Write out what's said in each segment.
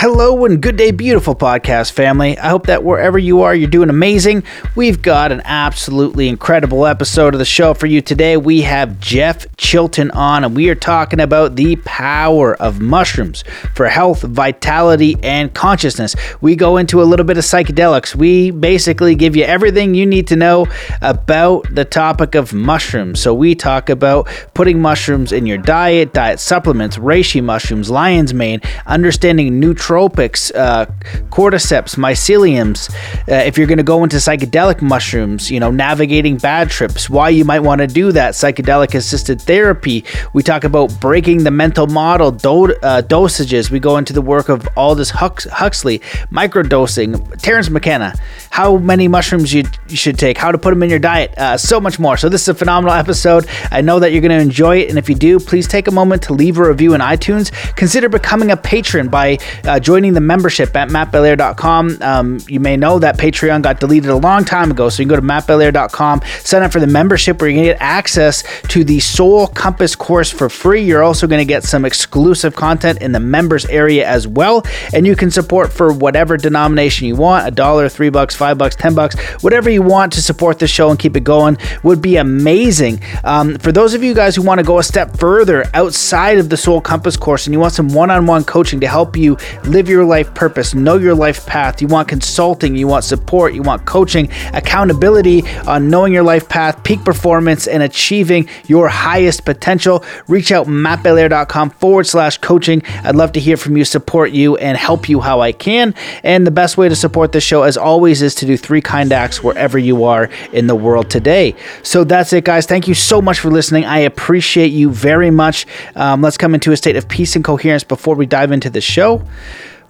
Hello and good day, beautiful podcast family. I hope that wherever you are, you're doing amazing. We've got an absolutely incredible episode of the show for you today. We have Jeff Chilton on, and we are talking about the power of mushrooms for health, vitality, and consciousness. We go into a little bit of psychedelics. We basically give you everything you need to know about the topic of mushrooms. So we talk about putting mushrooms in your diet, diet supplements, reishi mushrooms, lion's mane, understanding nutrition nootropics, uh, cordyceps, myceliums. Uh, if you're going to go into psychedelic mushrooms, you know, navigating bad trips, why you might want to do that, psychedelic assisted therapy. We talk about breaking the mental model, do- uh, dosages. We go into the work of Aldous Hux- Huxley, microdosing, Terence McKenna, how many mushrooms you, you should take, how to put them in your diet, uh, so much more. So this is a phenomenal episode. I know that you're going to enjoy it, and if you do, please take a moment to leave a review in iTunes. Consider becoming a patron by uh, joining the membership at mattbelair.com. Um, you may know that Patreon got deleted a long time ago, so you can go to mattbelair.com, sign up for the membership where you can get access to the Soul Compass course for free. You're also going to get some exclusive content in the members area as well, and you can support for whatever denomination you want a dollar, three bucks, five bucks, ten bucks, whatever you want to support the show and keep it going would be amazing. Um, for those of you guys who want to go a step further outside of the Soul Compass course and you want some one on one coaching to help you live your life purpose, know your life path. You want consulting, you want support, you want coaching, accountability on knowing your life path, peak performance, and achieving your highest potential. Reach out mattbelair.com forward slash coaching. I'd love to hear from you, support you, and help you how I can. And the best way to support the show, as always, is to do three kind acts wherever you are in the world today. So that's it, guys. Thank you so much for listening. I appreciate you very much. Um, let's come into a state of peace and coherence before we dive into the show.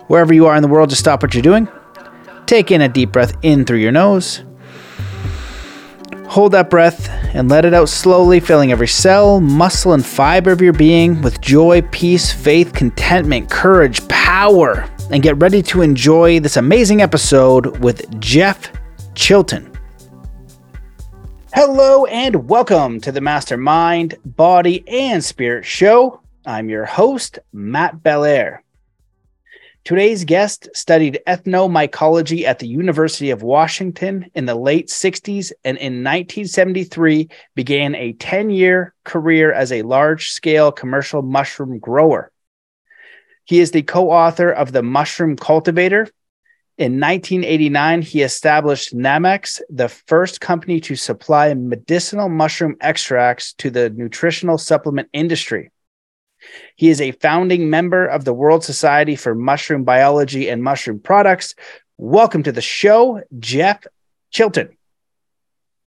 Wherever you are in the world, just stop what you're doing. Take in a deep breath in through your nose. Hold that breath and let it out slowly, filling every cell, muscle, and fiber of your being with joy, peace, faith, contentment, courage, power. And get ready to enjoy this amazing episode with Jeff Chilton. Hello, and welcome to the Mastermind, Body, and Spirit Show. I'm your host, Matt Belair. Today's guest studied ethnomycology at the University of Washington in the late 60s and in 1973 began a 10 year career as a large scale commercial mushroom grower. He is the co author of The Mushroom Cultivator. In 1989, he established Nammex, the first company to supply medicinal mushroom extracts to the nutritional supplement industry. He is a founding member of the World Society for Mushroom Biology and Mushroom Products. Welcome to the show, Jeff Chilton.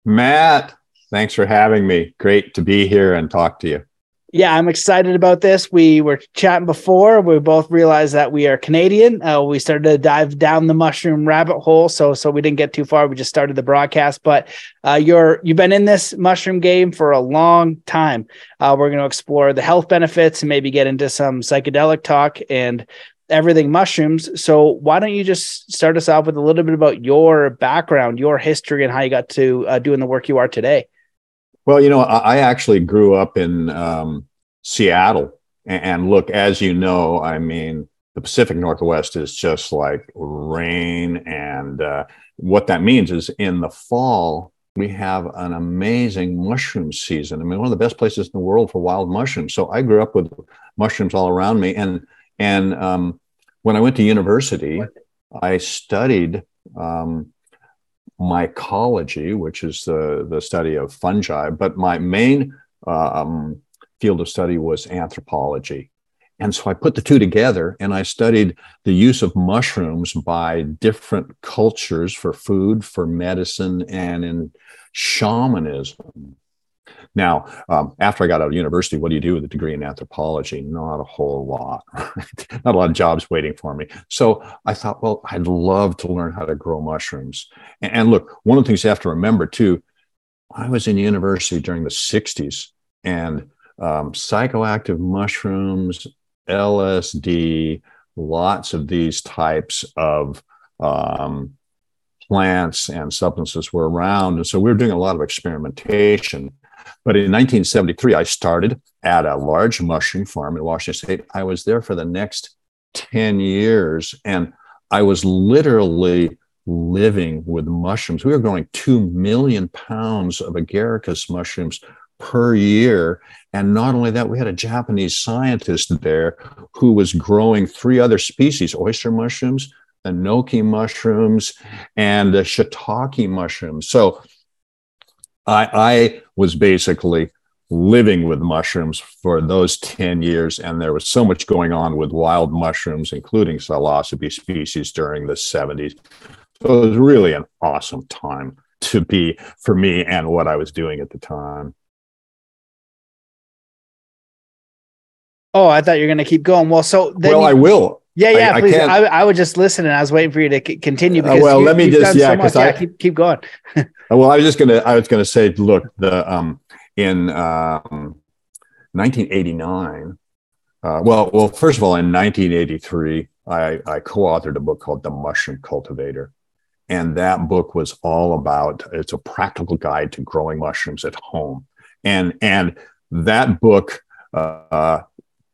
Matt, thanks for having me. Great to be here and talk to you yeah, I'm excited about this. We were chatting before. We both realized that we are Canadian. Uh, we started to dive down the mushroom rabbit hole, so so we didn't get too far. We just started the broadcast. But uh, you're you've been in this mushroom game for a long time. Uh, we're going to explore the health benefits and maybe get into some psychedelic talk and everything mushrooms. So why don't you just start us off with a little bit about your background, your history, and how you got to uh, doing the work you are today? Well, you know, I, actually grew up in um, Seattle. And, and look, as you know, I mean, the Pacific Northwest is just like rain. And uh, what that means is in the fall, we have an amazing mushroom season. I mean, one of the best places in the world for wild mushrooms. So I grew up with mushrooms all around me. And, and um, when I went to university, I studied um, mycology, which is the, the study of fungi, but my main um, field of study was anthropology. And so I put the two together and I studied the use of mushrooms by different cultures for food, for medicine, and in shamanism. Now, um, after I got out of university, what do you do with a degree in anthropology? Not a whole lot, not a lot of jobs waiting for me. So I thought, well, I'd love to learn how to grow mushrooms. And, and look, one of the things you have to remember too, I was in university during the 60s and um, psychoactive mushrooms, LSD, lots of these types of um, plants and substances were around. And so we were doing a lot of experimentation. But in 1973, I started at a large mushroom farm in Washington State. I was there for the next 10 years. And I was literally living with mushrooms. We were growing 2 million pounds of agaricus mushrooms per year. And not only that, we had a Japanese scientist there who was growing three other species oyster mushrooms, enoki mushrooms, and the shiitake mushrooms. So I, I was basically living with mushrooms for those 10 years. And there was so much going on with wild mushrooms, including psilocybe species during the 70s. So it was really an awesome time to be for me and what I was doing at the time. Oh, I thought you were going to keep going. Well, so well, you, I will. Yeah, yeah. I, please, I, I, I, would just listen, and I was waiting for you to c- continue. Uh, because uh, well, you, let me just yeah, because so I yeah, keep keep going. well, I was just gonna I was gonna say, look, the um in um, 1989. Uh, well, well, first of all, in 1983, I, I co-authored a book called The Mushroom Cultivator, and that book was all about it's a practical guide to growing mushrooms at home, and and that book uh,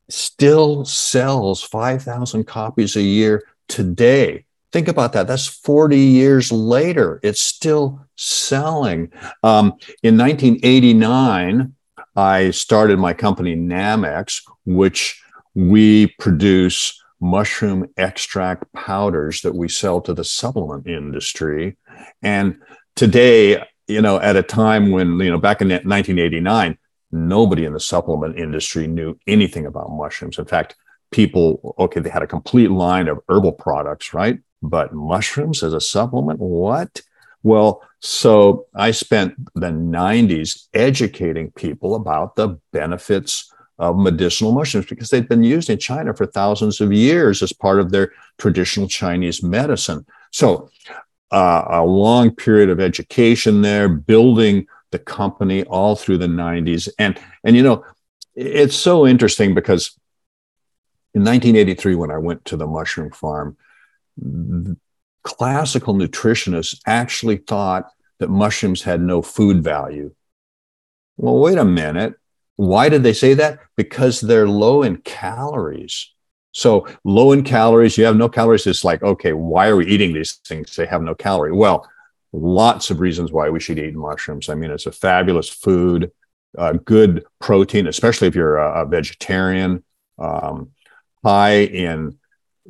still sells 5,000 copies a year today. Think about that. That's 40 years later. It's still selling. Um, in 1989, I started my company Nammex, which we produce mushroom extract powders that we sell to the supplement industry. And today, you know, at a time when, you know, back in 1989, nobody in the supplement industry knew anything about mushrooms. In fact, people, okay, they had a complete line of herbal products, right? But mushrooms as a supplement, what? Well, so I spent the 90s educating people about the benefits of medicinal mushrooms because they'd been used in China for thousands of years as part of their traditional Chinese medicine. So, uh, a long period of education there, building the company all through the 90s. And, and you know, it's so interesting because in 1983, when I went to the mushroom farm, classical nutritionists actually thought that mushrooms had no food value. Well, wait a minute. Why did they say that? Because they're low in calories. So, low in calories, you have no calories. It's like, okay, why are we eating these things? They have no calorie. Well, lots of reasons why we should eat mushrooms. I mean, it's a fabulous food, uh, good protein, especially if you're a, a vegetarian, um, high in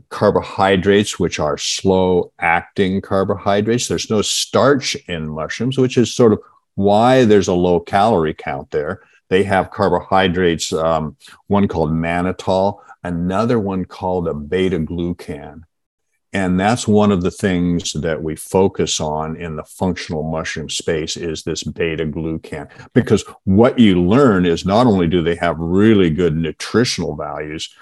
carbohydrates, which are slow acting carbohydrates. There's no starch in mushrooms, which is sort of why there's a low calorie count there. They have carbohydrates, um, one called mannitol, another one called a beta glucan. And that's one of the things that we focus on in the functional mushroom space is this beta glucan. Because what you learn is not only do they have really good nutritional values,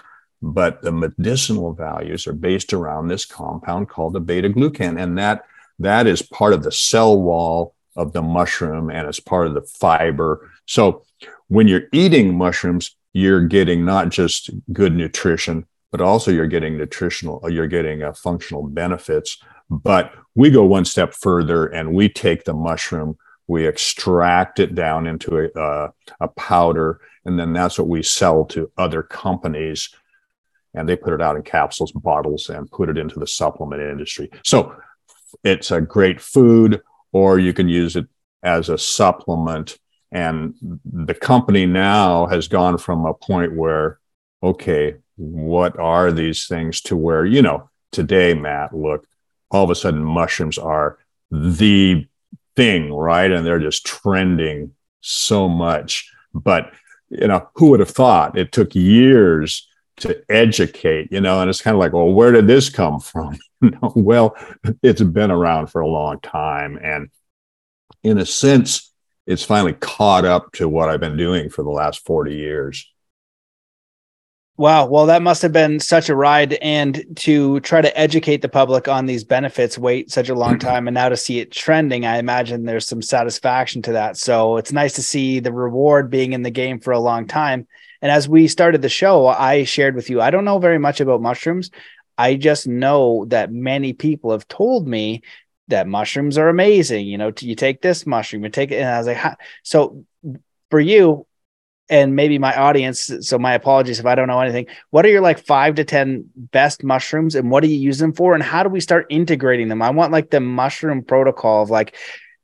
but the medicinal values are based around this compound called the beta glucan. And that, that is part of the cell wall of the mushroom and it's part of the fiber. So when you're eating mushrooms, you're getting not just good nutrition, but also you're getting nutritional, you're getting uh, functional benefits. But we go one step further and we take the mushroom, we extract it down into a, uh, a powder, and then that's what we sell to other companies. And they put it out in capsules, bottles, and put it into the supplement industry. So it's a great food, or you can use it as a supplement. And the company now has gone from a point where, okay, what are these things to where, you know, today, Matt, look, all of a sudden mushrooms are the thing, right? And they're just trending so much. But, you know, who would have thought it took years to educate, you know, and it's kind of like, well, where did this come from? well, it's been around for a long time. And in a sense, it's finally caught up to what I've been doing for the last 40 years. Wow. Well, that must have been such a ride. And to try to educate the public on these benefits, wait such a long mm-hmm. time. And now to see it trending, I imagine there's some satisfaction to that. So it's nice to see the reward being in the game for a long time. And as we started the show, I shared with you, I don't know very much about mushrooms. I just know that many people have told me that mushrooms are amazing. You know, you take this mushroom, you take it. And I was like, so for you, and maybe my audience so my apologies if i don't know anything what are your like five to ten best mushrooms and what do you use them for and how do we start integrating them i want like the mushroom protocol of like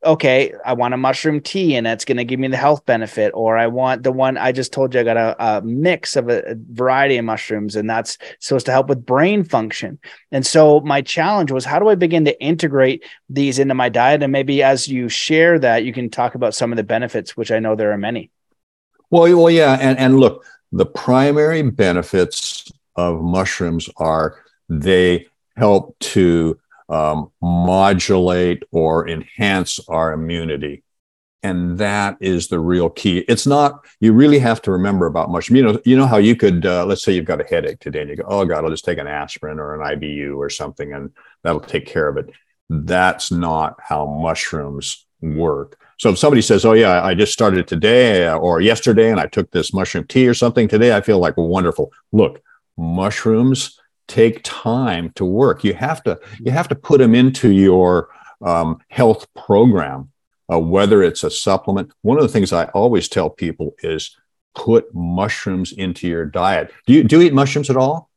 okay, I want a mushroom tea and that's going to give me the health benefit. Or I want the one I just told you, I got a, a mix of a, a, variety of mushrooms and that's supposed to help with brain function. And so my challenge was how do I begin to integrate these into my diet? And maybe as you share that, you can talk about some of the benefits, which I know there are many. Well, well, yeah. And, and look, the primary benefits of mushrooms are they help to um, modulate or enhance our immunity. And that is the real key. It's not, you really have to remember about mushroom. You know, you know how you could, uh, let's say you've got a headache today and you go, oh God, I'll just take an aspirin or an IBU or something and that'll take care of it. That's not how mushrooms work. So if somebody says, "Oh yeah, I just started today or yesterday, and I took this mushroom tea or something today," I feel like wonderful. Look, mushrooms take time to work. You have to you have to put them into your um, health program, uh, whether it's a supplement. One of the things I always tell people is put mushrooms into your diet. Do you do you eat mushrooms at all?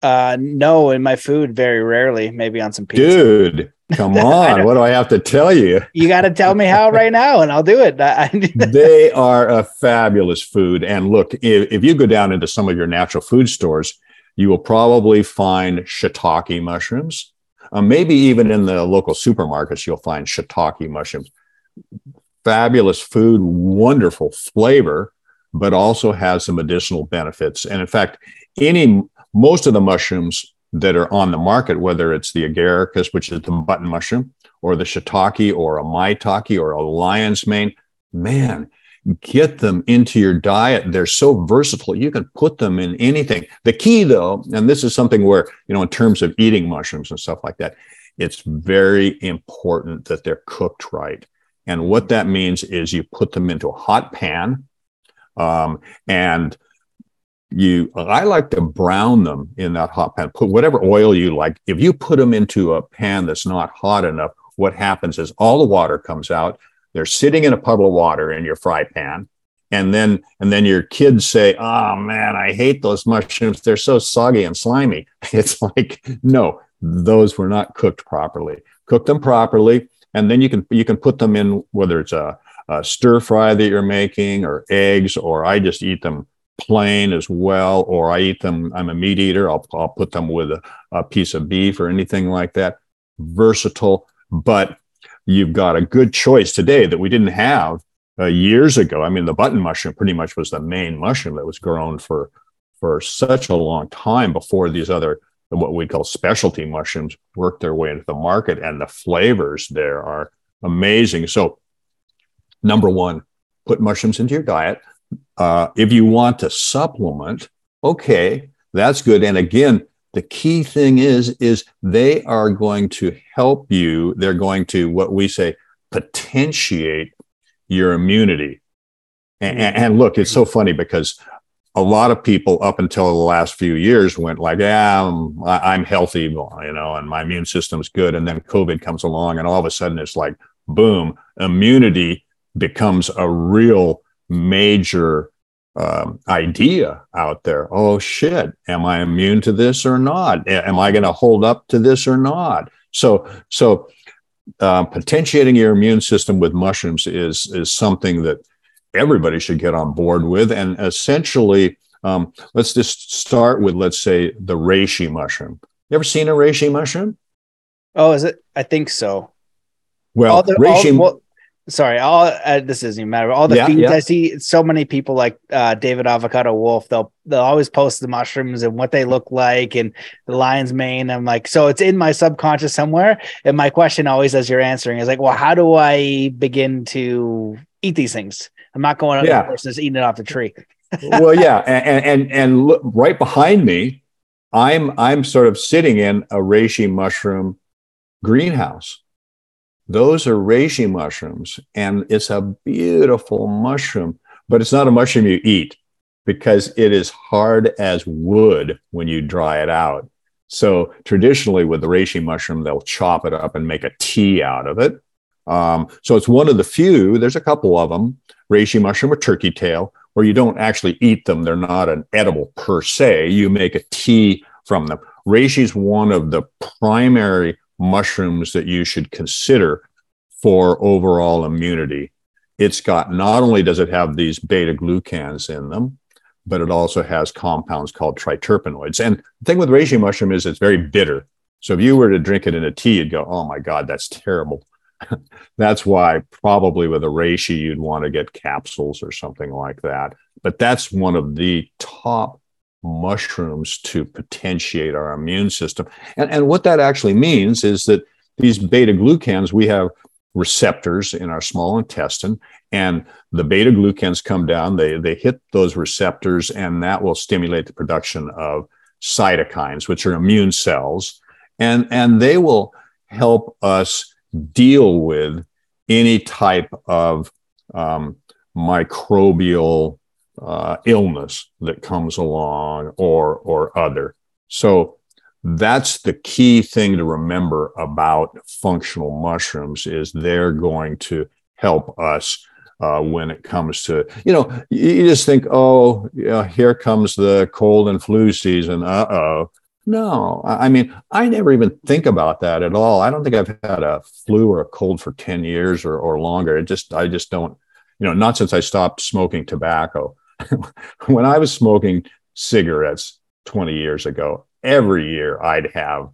Uh, no, in my food, very rarely. Maybe on some pizza. Dude, come on! what do I have to tell you? You got to tell me how right now, and I'll do it. they are a fabulous food. And look, if, if you go down into some of your natural food stores, you will probably find shiitake mushrooms. Uh, maybe even in the local supermarkets, you'll find shiitake mushrooms. Fabulous food, wonderful flavor, but also has some additional benefits. And in fact, any most of the mushrooms that are on the market, whether it's the agaricus, which is the button mushroom, or the shiitake, or a maitake, or a lion's mane, man, get them into your diet. They're so versatile. You can put them in anything. The key, though, and this is something where, you know, in terms of eating mushrooms and stuff like that, it's very important that they're cooked right. And what that means is you put them into a hot pan um, and you i like to brown them in that hot pan put whatever oil you like if you put them into a pan that's not hot enough what happens is all the water comes out they're sitting in a puddle of water in your fry pan. And then, and then your kids say, Oh man, I hate those mushrooms. They're so soggy and slimy. It's like, no, those were not cooked properly. Cook them properly. And then you can, you can put them in, whether it's a, a stir fry that you're making or eggs, or I just eat them plain as well, or I eat them. I'm a meat eater. I'll, I'll put them with a, a piece of beef or anything like that. Versatile, but you've got a good choice today that we didn't have uh, years ago. I mean, the button mushroom pretty much was the main mushroom that was grown for for such a long time before these other what we call specialty mushrooms worked their way into the market, and the flavors there are amazing. So, number one, put mushrooms into your diet. Uh, if you want to supplement, okay, that's good. And again, the key thing is is they are going to help you. They're going to what we say potentiate your immunity. And, and, look it's so funny because a lot of people up until the last few years went like yeah I'm, I'm healthy you know and my immune system's good. And then covid comes along and all of a sudden it's like boom immunity becomes a real major um, idea out there. Oh shit, am I immune to this or not? Am I going to hold up to this or not? So, so uh, potentiating your immune system with mushrooms is is something that everybody should get on board with. And essentially, um, let's just start with let's say the reishi mushroom. You ever seen a reishi mushroom? Oh, is it? I think so. Well, the, reishi. All, well, sorry, all uh, this doesn't even matter. All the yeah, feeds yeah. I see, so many people like uh, David Avocado Wolfe, they'll they'll always post the mushrooms and what they look like and the lion's mane. I'm like, so it's in my subconscious somewhere. And my question always, as you're answering, is like, well, how do I begin to eat these things? I'm not going yeah. versus eating it off the tree. well, yeah, and and and look, right behind me, I'm I'm sort of sitting in a reishi mushroom greenhouse those are reishi mushrooms, and it's a beautiful mushroom, but it's not a mushroom you eat because it is hard as wood when you dry it out. So traditionally, with the reishi mushroom, they'll chop it up and make a tea out of it. Um, so it's one of the few. There's a couple of them: reishi mushroom or turkey tail, where you don't actually eat them. They're not an edible per se. You make a tea from them. Reishi is one of the primary mushrooms that you should consider for overall immunity. It's got not only does it have these beta glucans in them, but it also has compounds called triterpenoids. And the thing with reishi mushroom is it's very bitter. So if you were to drink it in a tea, you'd go, oh my God, that's terrible. that's why probably with a reishi, you'd want to get capsules or something like that. But that's one of the top mushrooms to potentiate our immune system. And, and what that actually means is that these beta glucans, we have receptors in our small intestine, and the beta glucans come down, they, they hit those receptors, and that will stimulate the production of cytokines, which are immune cells. And, and they will help us deal with any type of um, microbial uh, illness that comes along or or other. So that's the key thing to remember about functional mushrooms is they're going to help us uh, when it comes to you know you just think oh yeah, here comes the cold and flu season. Uh oh no i mean i never even think about that at all. I don't think i've had a flu or a cold for 10 years or, or longer. It just i just don't you know not since i stopped smoking tobacco when I was smoking cigarettes 20 years ago, every year I'd have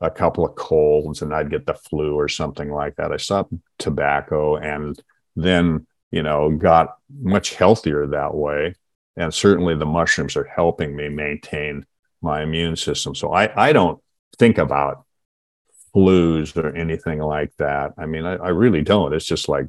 a couple of colds and I'd get the flu or something like that. I stopped tobacco and then, you know, got much healthier that way. And certainly the mushrooms are helping me maintain my immune system. So I, I don't think about flus or anything like that. I mean, I, I really don't. It's just like,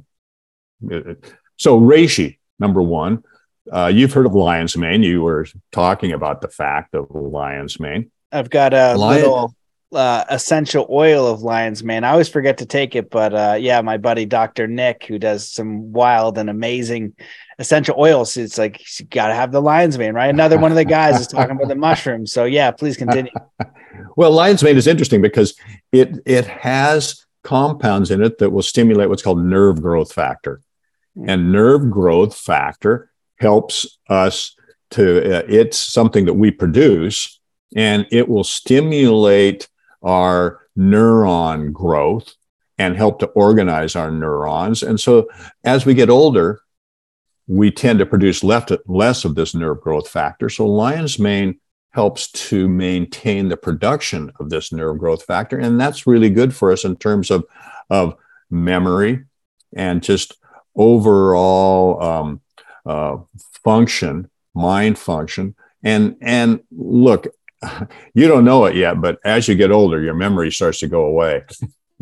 it, so reishi, number one. Uh, you've heard of lion's mane. You were talking about the fact of lion's mane. I've got a Lion- little uh, essential oil of lion's mane. I always forget to take it, but uh, yeah, my buddy Dr. Nick, who does some wild and amazing essential oils, it's like you got to have the lion's mane, right? Another one of the guys is talking about the mushrooms. So yeah, please continue. well, lion's mane is interesting because it it has compounds in it that will stimulate what's called nerve growth factor, hmm. and nerve growth factor helps us to, uh, it's something that we produce and it will stimulate our neuron growth and help to organize our neurons. And so as we get older, we tend to produce left, less of this nerve growth factor. So lion's mane helps to maintain the production of this nerve growth factor. And that's really good for us in terms of, of memory and just overall um, uh, function, mind function. And and look, you don't know it yet, but as you get older, your memory starts to go away.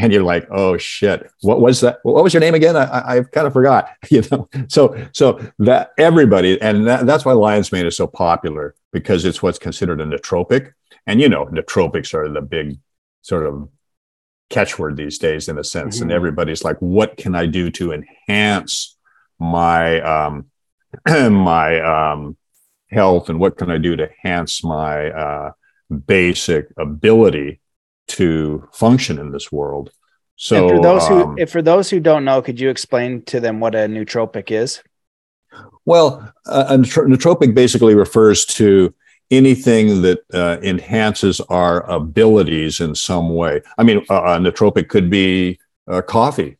and you're like, oh shit, what was that? What was your name again? I, I kind of forgot, you know. So so that everybody, and that, that's why lion's mane is so popular because it's what's considered a nootropic. And you know, nootropics are the big sort of catchword these days in a sense. Mm-hmm. And everybody's like, what can I do to enhance my um, my um, health and what can I do to enhance my uh, basic ability to function in this world. So and for those who, um, if for those who don't know, could you explain to them what a nootropic is? Well, a nootropic basically refers to anything that uh, enhances our abilities in some way. I mean, a, a nootropic could be uh, coffee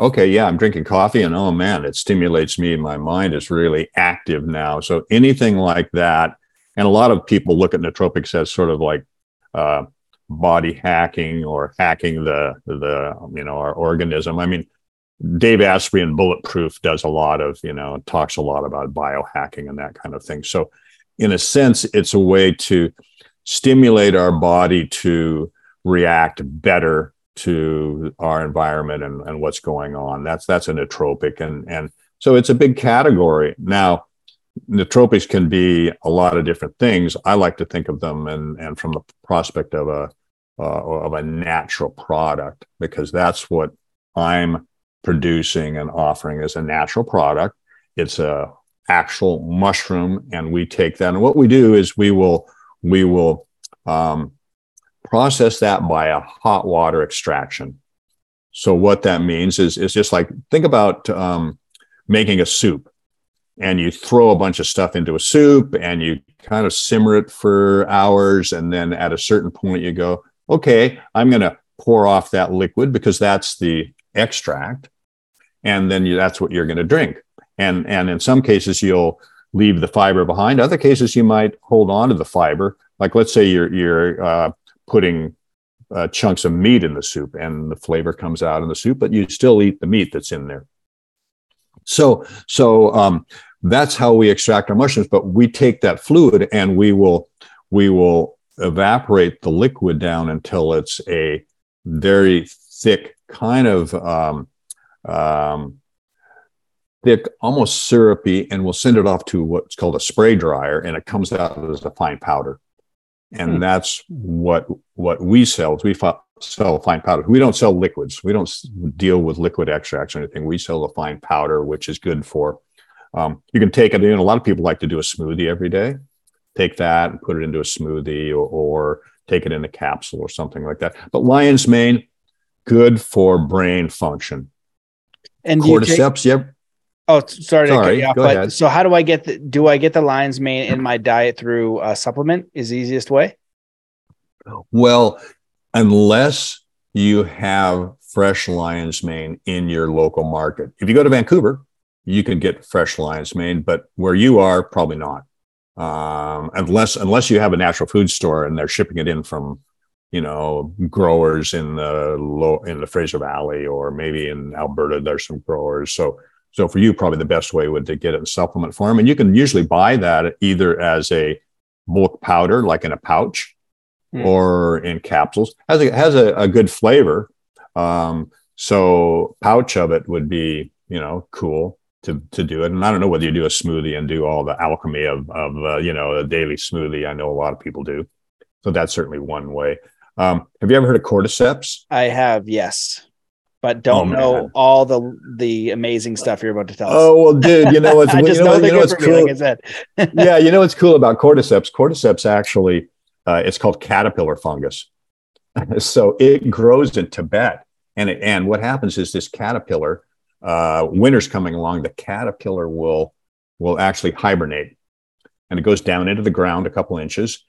okay, yeah, I'm drinking coffee and oh man, it stimulates me. My mind is really active now. So anything like that. And a lot of people look at nootropics as sort of like uh, body hacking or hacking the, the, you know, our organism. I mean, Dave Asprey in Bulletproof does a lot of, you know, talks a lot about biohacking and that kind of thing. So in a sense, it's a way to stimulate our body to react better to our environment and, and what's going on. That's that's a nootropic, and and so it's a big category. Now, nootropics can be a lot of different things. I like to think of them and and from the prospect of a uh, of a natural product because that's what I'm producing and offering as a natural product. It's a actual mushroom, and we take that. And what we do is we will we will um, process that by a hot water extraction. So what that means is, is just like think about um, making a soup. and you throw a bunch of stuff into a soup and you kind of simmer it for hours. And then at a certain point, you go, okay, I'm going to pour off that liquid because that's the extract. And then you, that's what you're going to drink. And, and in some cases, you'll leave the fiber behind. Other cases, you might hold on to the fiber. Like let's say you're, you're uh, putting uh, chunks of meat in the soup and the flavor comes out in the soup, but you still eat the meat that's in there. So, so um, that's how we extract our mushrooms. But we take that fluid and we will we will evaporate the liquid down until it's a very thick kind of um, um, thick, almost syrupy, and we'll send it off to what's called a spray dryer, and it comes out as a fine powder. And hmm. that's what what we sell. is We sell fine powder. We don't sell liquids. We don't deal with liquid extracts or anything. We sell the fine powder, which is good for um, you can take it in. A lot of people like to do a smoothie every day. Take that and put it into a smoothie or, or take it in a capsule or something like that. But lion's mane, good for brain function. And cordyceps, take- yep. Oh, sorry, sorry off, but ahead. so how do I get the, do I get the lion's mane in my diet through a supplement is the easiest way? Well, unless you have fresh lion's mane in your local market. If you go to Vancouver, you can get fresh lion's mane, but where you are, probably not. Um, unless unless you have a natural food store and they're shipping it in from, you know, growers in the low in the Fraser Valley or maybe in Alberta, there's some growers. So so for you, probably the best way would to get it in supplement form, and you can usually buy that either as a bulk powder, like in a pouch, mm. or in capsules. has a has a, a good flavor. Um, so pouch of it would be you know cool to to do it. And I don't know whether you do a smoothie and do all the alchemy of of uh, you know a daily smoothie. I know a lot of people do, so that's certainly one way. Um, have you ever heard of cordyceps? I have, yes, but don't oh, know all the the amazing stuff you're about to tell us. Oh well, dude, you know what's I just you know, know, you know what's cool. Me, like I said. yeah, you know what's cool about cordyceps? Cordyceps actually, uh, it's called caterpillar fungus. so it grows in Tibet, and it, and what happens is this caterpillar uh, winter's coming along, the caterpillar will will actually hibernate, and it goes down into the ground a couple inches,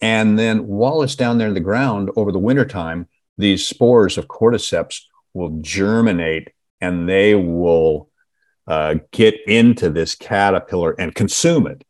and then while it's down there in the ground over the wintertime, these spores of cordyceps will germinate, and they will uh, get into this caterpillar and consume it.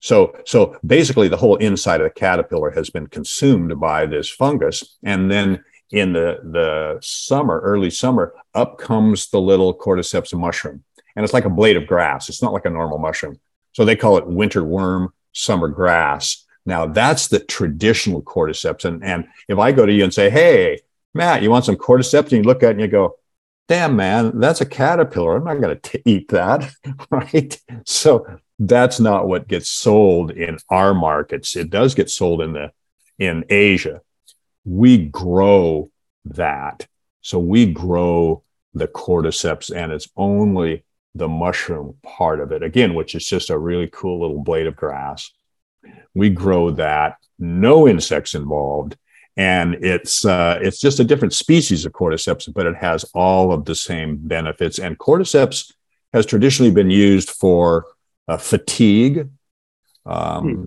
So, so basically, the whole inside of the caterpillar has been consumed by this fungus, and then in the, the summer, early summer, up comes the little cordyceps mushroom. And it's like a blade of grass. It's not like a normal mushroom. So they call it winter worm, summer grass. Now that's the traditional cordyceps. And, and if I go to you and say, hey, Matt, you want some cordyceps? And you look at it and you go, damn, man, that's a caterpillar. I'm not going to eat that. right. So that's not what gets sold in our markets. It does get sold in the in Asia we grow that. So we grow the cordyceps and it's only the mushroom part of it, again, which is just a really cool little blade of grass. We grow that, no insects involved. And it's uh, it's just a different species of cordyceps, but it has all of the same benefits. And cordyceps has traditionally been used for uh, fatigue. Um, hmm.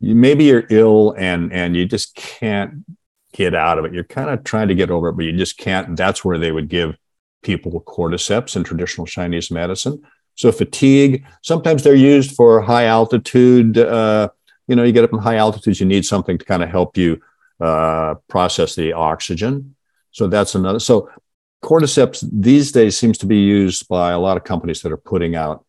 you, maybe you're ill and and you just can't get out of it. You're kind of trying to get over it, but you just can't. That's where they would give people cordyceps in traditional Chinese medicine. So fatigue, sometimes they're used for high altitude. Uh, you know, you get up in high altitudes, you need something to kind of help you uh, process the oxygen. So that's another. So cordyceps these days seems to be used by a lot of companies that are putting out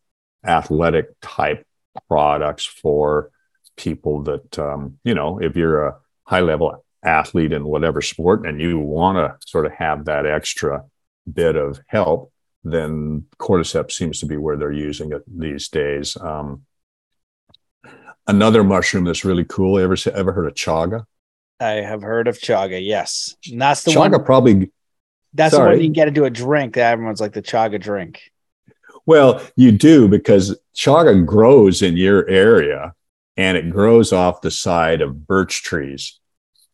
athletic type products for people that um, you know if you're a high level athlete in whatever sport and you want to sort of have that extra bit of help, then cordyceps seems to be where they're using it these days. Um, another mushroom that's really cool. Ever ever heard of chaga? I have heard of chaga. Yes, and that's the chaga one. Probably. That's sorry. the one you get into a drink. That everyone's like the chaga drink. Well, you do because chaga grows in your area, and it grows off the side of birch trees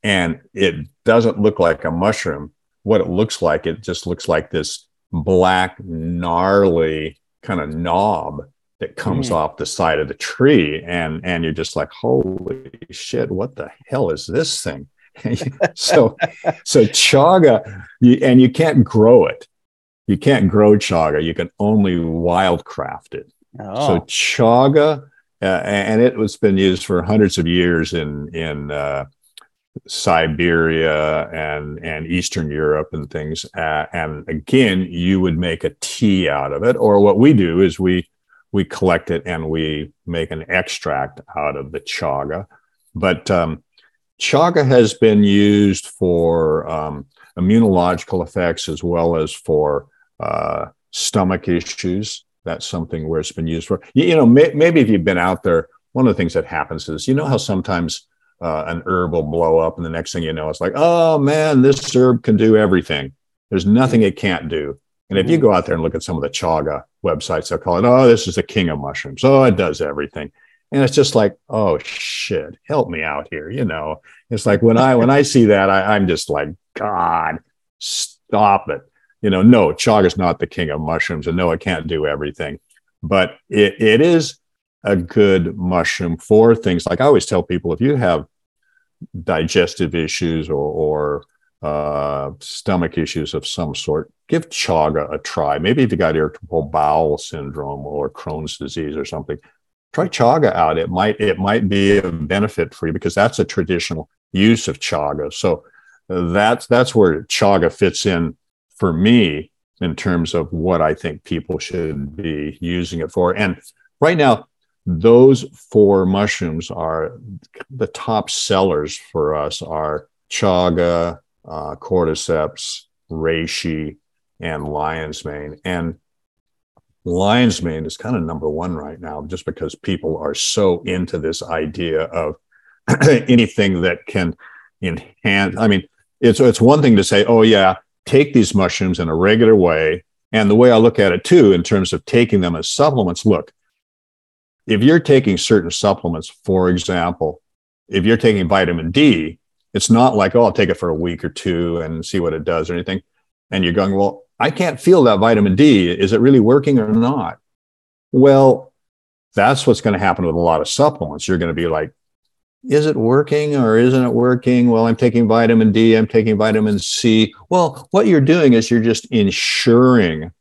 and it doesn't look like a mushroom. What it looks like, it just looks like this black, gnarly kind of knob that comes mm. off the side of the tree and and you're just like holy shit what the hell is this thing so so chaga you, and you can't grow it you can't grow chaga you can only wildcraft it oh. so chaga uh, and it was been used for hundreds of years in in uh, Siberia and and Eastern Europe and things. Uh, and again, you would make a tea out of it, or what we do is we we collect it and we make an extract out of the chaga. But um, chaga has been used for um, immunological effects as well as for uh, stomach issues. That's something where it's been used for. You, you know, may, maybe if you've been out there, one of the things that happens is you know how sometimes uh, an herb will blow up, and the next thing you know, it's like, oh man, this herb can do everything. There's nothing it can't do. And if you mm-hmm. go out there and look at some of the chaga websites, they'll call it, oh, this is the king of mushrooms. Oh, it does everything. And it's just like, oh shit, help me out here. You know, it's like when I when I see that, I, I'm just like, God, stop it. You know, no, chaga is not the king of mushrooms, and no, it can't do everything. But it, it is a good mushroom for things like I always tell people if you have digestive issues or, or uh, stomach issues of some sort, give chaga a try. Maybe if you got irritable bowel syndrome or Crohn's disease or something, try chaga out. It might it might be a benefit for you because that's a traditional use of chaga. So that's that's where chaga fits in for me in terms of what I think people should be using it for. And right now, those four mushrooms are the top sellers for us are chaga, uh, cordyceps, reishi, and lion's mane. And lion's mane is kind of number one right now, just because people are so into this idea of anything that can enhance. I mean, it's it's one thing to say, oh yeah, take these mushrooms in a regular way. And the way I look at it too, in terms of taking them as supplements, look, if you're taking certain supplements, for example, if you're taking vitamin D, it's not like, oh, I'll take it for a week or two and see what it does or anything. And you're going, well, I can't feel that vitamin D. Is it really working or not? Well, that's what's going to happen with a lot of supplements. You're going to be like, is it working or isn't it working? Well, I'm taking vitamin D, I'm taking vitamin C. Well, what you're doing is you're just ensuring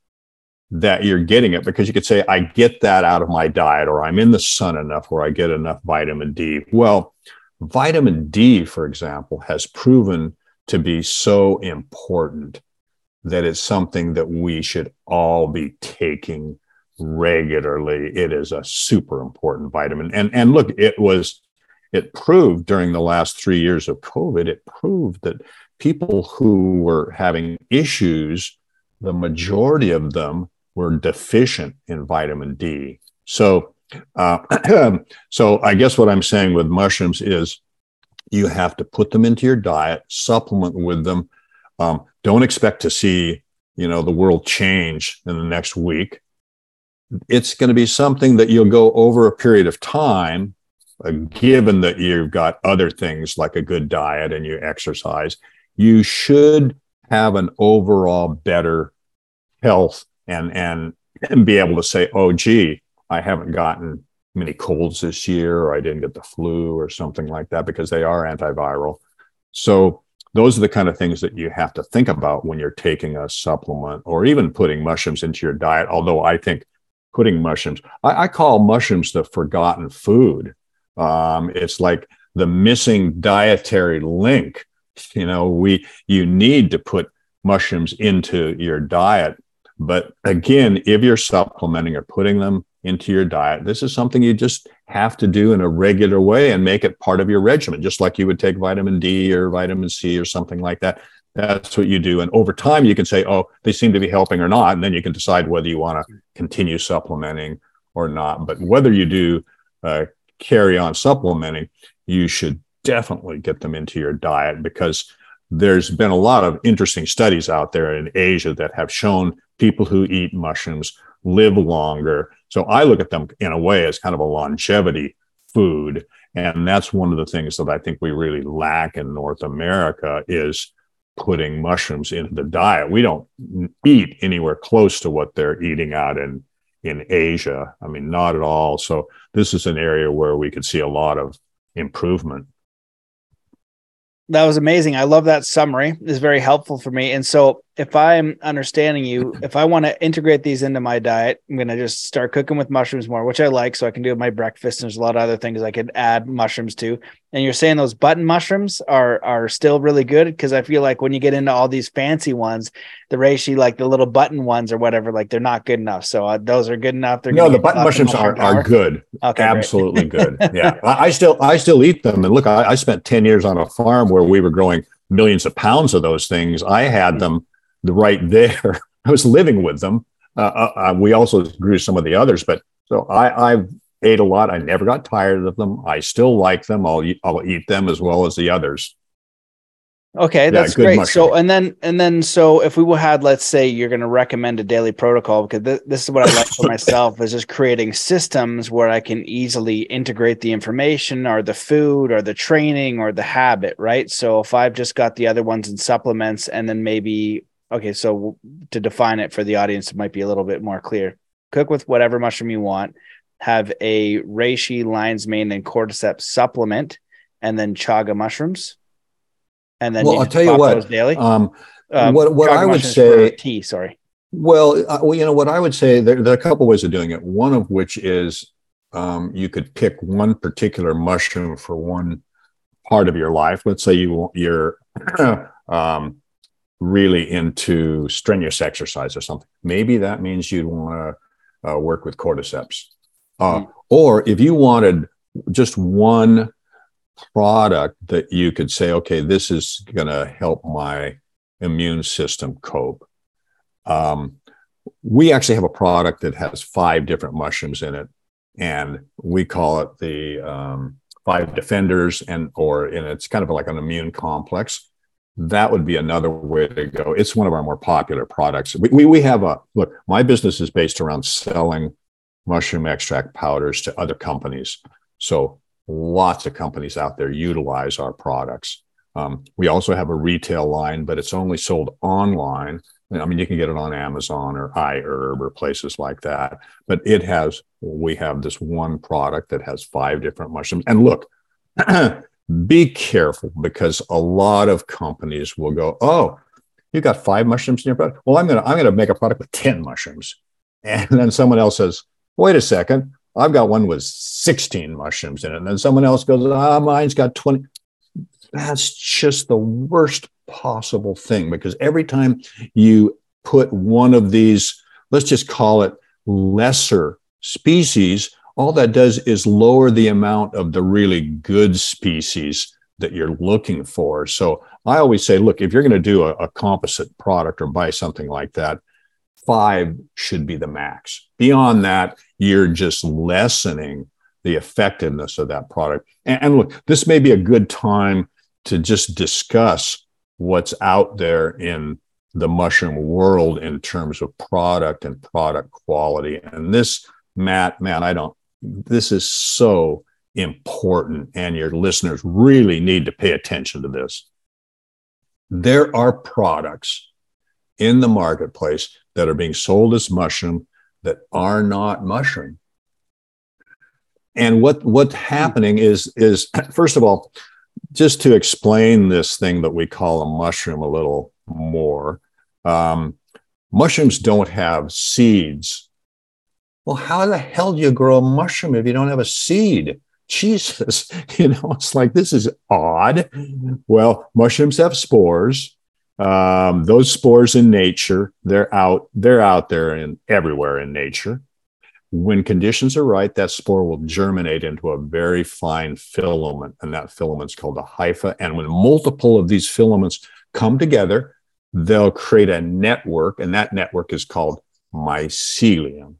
that you're getting it because you could say, I get that out of my diet, or I'm in the sun enough where I get enough vitamin D. Well, Vitamin D, for example, has proven to be so important that it's something that we should all be taking regularly. It is a super important vitamin. And, and look, it was, it proved during the last three years of COVID, it proved that people who were having issues, the majority of them were deficient in vitamin D. So uh, so I guess what I'm saying with mushrooms is you have to put them into your diet, supplement with them. Um, don't expect to see, you know, the world change in the next week. It's going to be something that you'll go over a period of time, uh, given that you've got other things like a good diet and you exercise. You should have an overall better health and and and be able to say, oh, gee, I haven't gotten many colds this year, or I didn't get the flu or something like that because they are antiviral. So those are the kind of things that you have to think about when you're taking a supplement or even putting mushrooms into your diet. Although I think putting mushrooms, I, I call mushrooms the forgotten food. Um, it's like the missing dietary link. You know, we you need to put mushrooms into your diet. But again, if you're supplementing or putting them into your diet. This is something you just have to do in a regular way and make it part of your regimen, just like you would take vitamin D or vitamin C or something like that. That's what you do. And over time, you can say, oh, they seem to be helping or not. And then you can decide whether you want to continue supplementing or not. But whether you do uh, carry on supplementing, you should definitely get them into your diet because there's been a lot of interesting studies out there in Asia that have shown people who eat mushrooms live longer. So I look at them in a way as kind of a longevity food. And that's one of the things that I think we really lack in North America is putting mushrooms into the diet. We don't eat anywhere close to what they're eating out in in Asia. I mean, not at all. So this is an area where we could see a lot of improvement. That was amazing. I love that summary. It's very helpful for me. And so, if I'm understanding you, if I want to integrate these into my diet, I'm going to just start cooking with mushrooms more, which I like. So I can do my breakfast. And there's a lot of other things I could add mushrooms to. And you're saying those button mushrooms are are still really good because I feel like when you get into all these fancy ones, the reishi, like the little button ones or whatever, like they're not good enough. So uh, those are good enough. They're no, the button mushrooms are, are good. Okay, absolutely good. Yeah, I, I, still I still eat them. And look, I, I spent ten years on a farm where we were growing millions of pounds of those things. I had them right there. I was living with them. Uh, uh, uh, we also grew some of the others, but so I, I've ate a lot. I never got tired of them. I still like them. I'll I'll eat them as well as the others. Okay, that's yeah, great. Mushroom. So and then and then so if we had let's say you're going to recommend a daily protocol because th- this is what I like for myself is just creating systems where I can easily integrate the information or the food or the training or the habit, right? So if I've just got the other ones in supplements and then maybe okay, so to define it for the audience it might be a little bit more clear. Cook with whatever mushroom you want have a reishi, lion's mane, and cordyceps supplement, and then chaga mushrooms. And then well, I'll tell you what, daily. Um, um, what what I would say tea. Sorry. Well, uh, well, you know what I would say. There, there, are a couple ways of doing it. One of which is um, you could pick one particular mushroom for one part of your life. Let's say you you're um, really into strenuous exercise or something. Maybe that means you'd want to uh, work with cordyceps. Uh, mm-hmm. Or if you wanted just one product that you could say, okay, this is going to help my immune system cope. Um, we actually have a product that has five different mushrooms in it, and we call it the um, five defenders, and or and it's kind of like an immune complex. That would be another way to go. It's one of our more popular products. We, we, we have a look. My business is based around selling mushroom extract powders to other companies. So lots of companies out there utilize our products. Um, we also have a retail line, but it's only sold online. I mean, you can get it on Amazon or iHerb or places like that. But it has, we have this one product that has five different mushrooms. And look, be careful because a lot of companies will go, oh, you got five mushrooms in your product. Well, I'm gonna I'm gonna make a product with ten mushrooms, and then someone else says, wait a second, I've got one with 16 mushrooms in it. And then someone else goes, ah, mine's got 20. That's just the worst possible thing because every time you put one of these, let's just call it lesser species, all that does is lower the amount of the really good species that you're looking for. So I always say, look, if you're going to do a, a composite product or buy something like that, five should be the max. Beyond that, you're just lessening the effectiveness of that product. And, and, look, this may be a good time to just discuss what's out there in the mushroom world in terms of product and product quality. And this, Matt, man, I don't, this is so important. And your listeners really need to pay attention to this. There are products in the marketplace that are being sold as mushroom that are not mushroom. And what what's happening is is first of all, just to explain this thing that we call a mushroom a little more, um, mushrooms don't have seeds. Well, how the hell do you grow a mushroom if you don't have a seed? Jesus, you know, it's like this is odd. Well, mushrooms have spores um, those spores in nature they're out they're out there and everywhere in nature. When conditions are right that spore will germinate into a very fine filament and that filament's called a hypha. And when multiple of these filaments come together they'll create a network and that network is called mycelium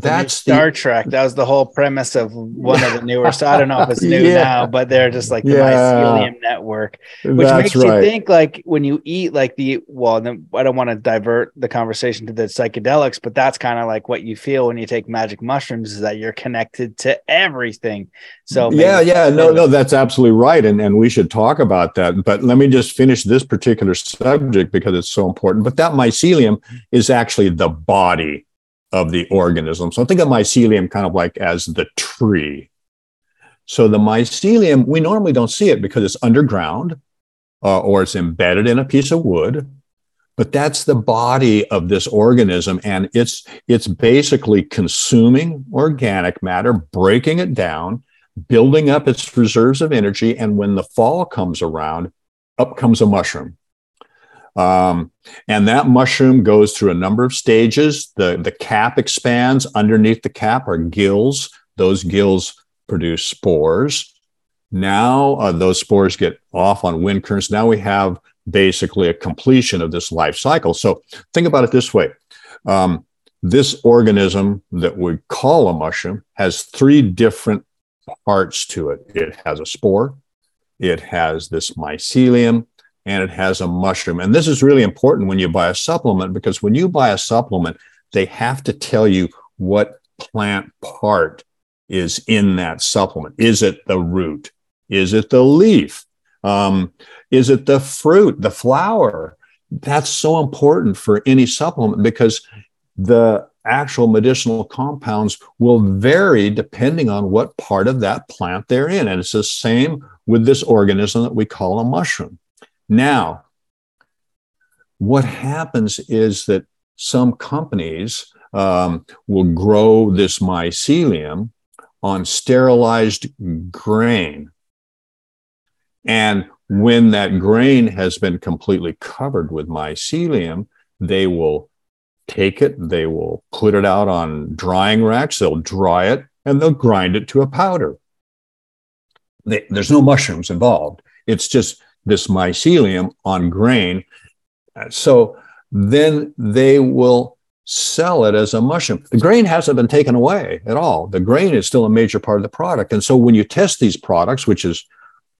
that's Star the, Trek. That was the whole premise of one of the newer. So I don't know if it's new yeah. now, but they're just like the yeah. mycelium network, which That's makes right. you think like when you eat like the well. I don't want to divert the conversation to the psychedelics, but that's kind of like what you feel when you take magic mushrooms is that you're connected to everything. So yeah, yeah, no, no, that's absolutely right, and and we should talk about that. But let me just finish this particular subject because it's so important. But that mycelium is actually the body of the organism. So think of mycelium kind of like as the tree. So the mycelium, we normally don't see it because it's underground uh, or it's embedded in a piece of wood. But that's the body of this organism, and it's it's basically consuming organic matter, breaking it down, building up its reserves of energy, and when the fall comes around, up comes a mushroom. Um, and that mushroom goes through a number of stages. The, the cap expands. Underneath the cap are gills. Those gills produce spores. Now uh, those spores get off on wind currents. Now we have basically a completion of this life cycle. So think about it this way. Um, this organism that we call a mushroom has three different parts to it. It has a spore, it has this mycelium, and it has a mushroom. And this is really important when you buy a supplement because when you buy a supplement, they have to tell you what plant part is in that supplement. Is it the root? Is it the leaf? Um, is it the fruit, the flower? That's so important for any supplement because the actual medicinal compounds will vary depending on what part of that plant they're in. And it's the same with this organism that we call a mushroom. Now, what happens is that some companies um, will grow this mycelium on sterilized grain. And when that grain has been completely covered with mycelium, they will take it, they will put it out on drying racks, they'll dry it, and they'll grind it to a powder. They, there's no mushrooms involved. It's just this mycelium on grain. So then they will sell it as a mushroom. The grain hasn't been taken away at all. The grain is still a major part of the product. And so when you test these products, which is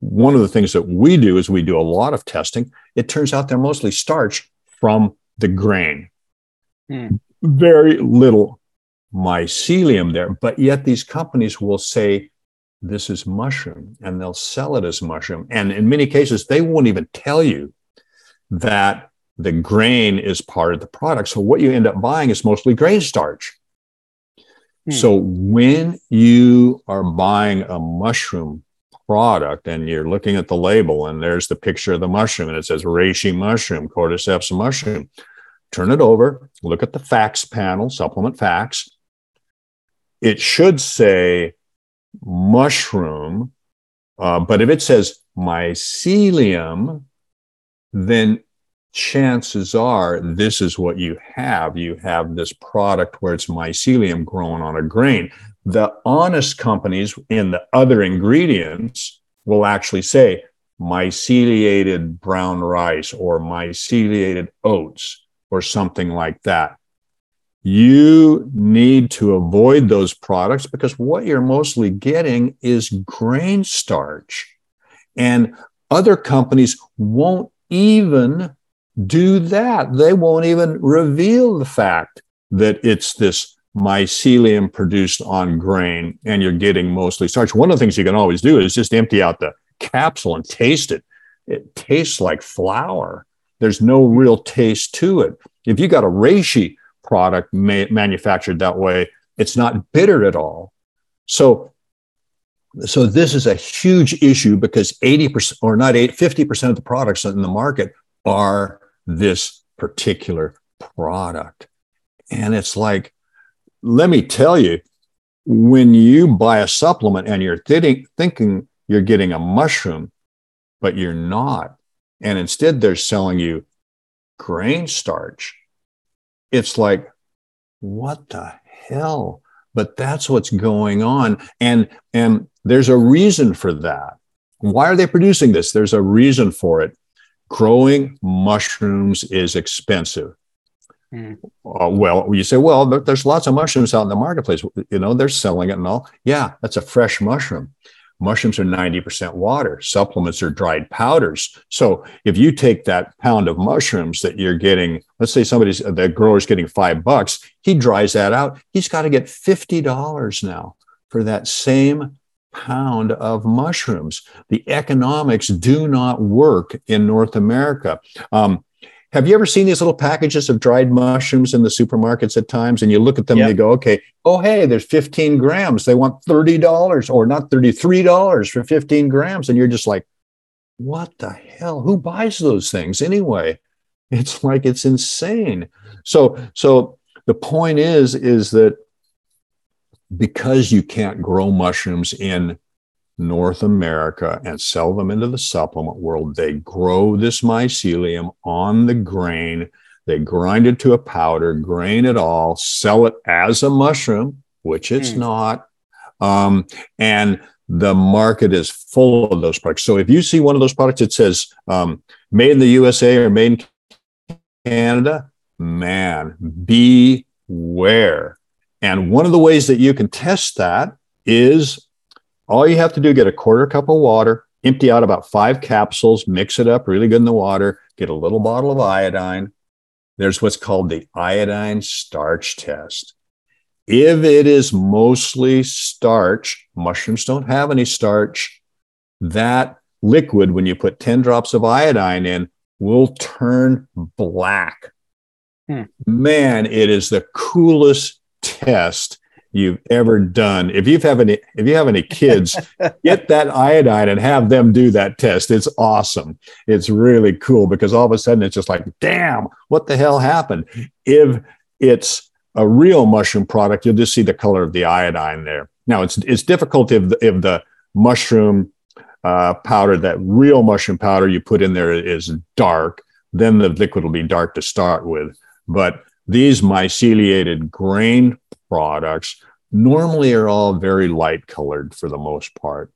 one of the things that we do is we do a lot of testing, it turns out they're mostly starch from the grain. Hmm. Very little mycelium there. But yet these companies will say this is mushroom and they'll sell it as mushroom. And in many cases, they won't even tell you that the grain is part of the product. So what you end up buying is mostly grain starch. Hmm. So when you are buying a mushroom product and you're looking at the label and there's the picture of the mushroom and it says reishi mushroom, cordyceps mushroom, turn it over, look at the facts panel, supplement facts. It should say mushroom, uh, but if it says mycelium, then chances are this is what you have. You have this product where it's mycelium growing on a grain. The honest companies in the other ingredients will actually say myceliated brown rice or myceliated oats or something like that. You need to avoid those products because what you're mostly getting is grain starch. And other companies won't even do that. They won't even reveal the fact that it's this mycelium produced on grain and you're getting mostly starch. One of the things you can always do is just empty out the capsule and taste it. It tastes like flour. There's no real taste to it. If you got a reishi product ma- manufactured that way, it's not bitter at all. So, so this is a huge issue because 80% or not 8, 50% of the products in the market are this particular product. And it's like, let me tell you, when you buy a supplement and you're th- thinking you're getting a mushroom, but you're not, and instead they're selling you grain starch, it's like, what the hell? But that's what's going on. And, and there's a reason for that. Why are they producing this? There's a reason for it growing mushrooms is expensive. Mm. Uh, well, you say, well, there's lots of mushrooms out in the marketplace. You know, they're selling it and all. Yeah, that's a fresh mushroom. Mushrooms are 90% water. Supplements are dried powders. So if you take that pound of mushrooms that you're getting, let's say somebody's the grower's getting five bucks, he dries that out. He's got to get $50 now for that same pound of mushrooms. The economics do not work in North America. Um, have you ever seen these little packages of dried mushrooms in the supermarkets at times? And you look at them yep. and you go, okay, oh, hey, there's 15 grams. They want $30 or not $33 for 15 grams. And you're just like, what the hell? Who buys those things anyway? It's like it's insane. So, so the point is, is that because you can't grow mushrooms in North America and sell them into the supplement world. They grow this mycelium on the grain. They grind it to a powder, grain it all, sell it as a mushroom, which it's mm. not. Um, and the market is full of those products. So if you see one of those products, it says um, made in the USA or made in Canada, man, beware. And one of the ways that you can test that is all you have to do get a quarter cup of water, empty out about five capsules, mix it up really good in the water, get a little bottle of iodine. There's what's called the iodine starch test. If it is mostly starch, mushrooms don't have any starch, that liquid, when you put 10 drops of iodine in, will turn black. Hmm. Man, it is the coolest test you've ever done. If you have any, if you have any kids, get that iodine and have them do that test. It's awesome. It's really cool because all of a sudden it's just like, damn, what the hell happened? If it's a real mushroom product, you'll just see the color of the iodine there. Now it's it's difficult if the, if the mushroom uh, powder, that real mushroom powder you put in there is dark, then the liquid will be dark to start with. But these myceliated grain products normally are all very light colored for the most part.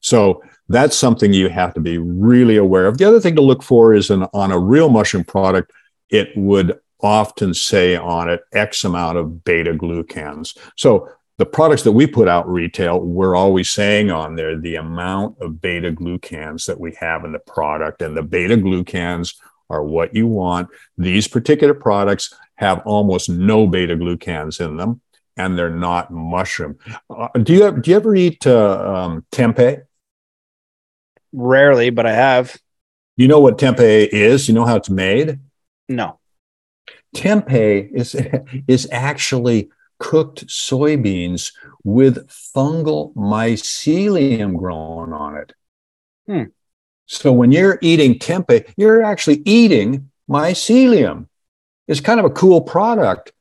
So that's something you have to be really aware of. The other thing to look for is an, on a real mushroom product, it would often say on it X amount of beta glucans. So the products that we put out retail, we're always saying on there the amount of beta glucans that we have in the product. And the beta glucans are what you want. These particular products have almost no beta glucans in them and they're not mushroom. Uh, do you have, do you ever eat uh, um, tempeh? Rarely, but I have. You know what tempeh is? You know how it's made? No. Tempeh is is actually cooked soybeans with fungal mycelium growing on it. Hmm. So when you're eating tempeh, you're actually eating mycelium. It's kind of a cool product.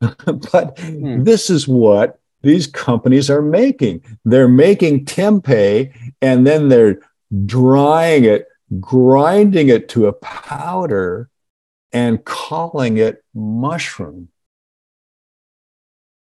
but hmm. this is what these companies are making. They're making tempeh and then they're drying it, grinding it to a powder, and calling it mushroom.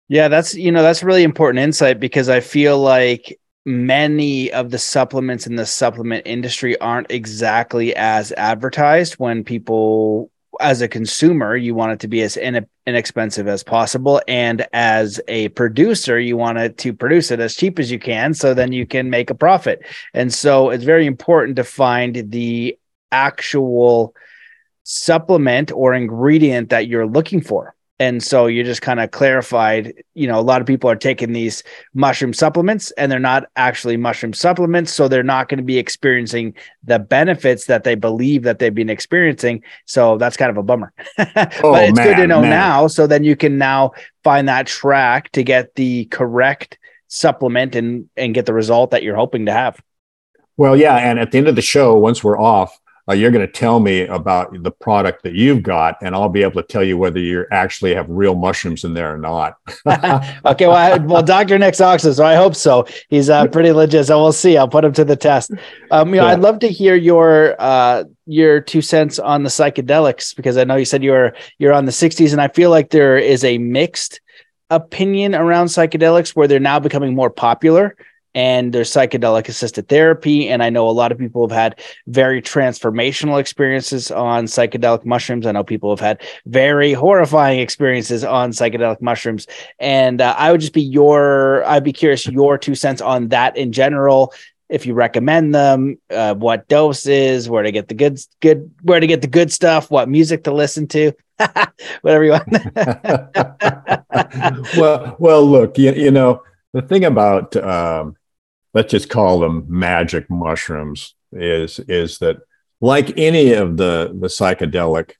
Yeah, that's you know that's really important insight because I feel like many of the supplements in the supplement industry aren't exactly as advertised when people as a consumer, you want it to be as in, inexpensive as possible. And as a producer, you want it to produce it as cheap as you can. So then you can make a profit. And so it's very important to find the actual supplement or ingredient that you're looking for and so you just kind of clarified you know a lot of people are taking these mushroom supplements and they're not actually mushroom supplements so they're not going to be experiencing the benefits that they believe that they've been experiencing. So that's kind of a bummer. Oh, but it's man, good to know man. now so then you can now find that track to get the correct supplement and and get the result that you're hoping to have. Well yeah and at the end of the show once we're off uh, you're going to tell me about the product that you've got, and I'll be able to tell you whether you actually have real mushrooms in there or not. okay, well, I, well, Dr. Nick's Oxford, so I hope so. He's uh, pretty legit, so we'll see. I'll put him to the test. Um, you know, yeah. I'd love to hear your uh, your two cents on the psychedelics because I know you said you're you're on the 60s, and I feel like there is a mixed opinion around psychedelics where they're now becoming more popular and there's psychedelic assisted therapy. And I know a lot of people have had very transformational experiences on psychedelic mushrooms. I know people have had very horrifying experiences on psychedelic mushrooms. And uh, I would just be your, I'd be curious your two cents on that in general. If you recommend them, uh, what doses, where to get the good, good, where to get the good stuff, what music to listen to, whatever you want. well, well, look, you, you know, the thing about um, let's just call them magic mushrooms is is that like any of the the psychedelic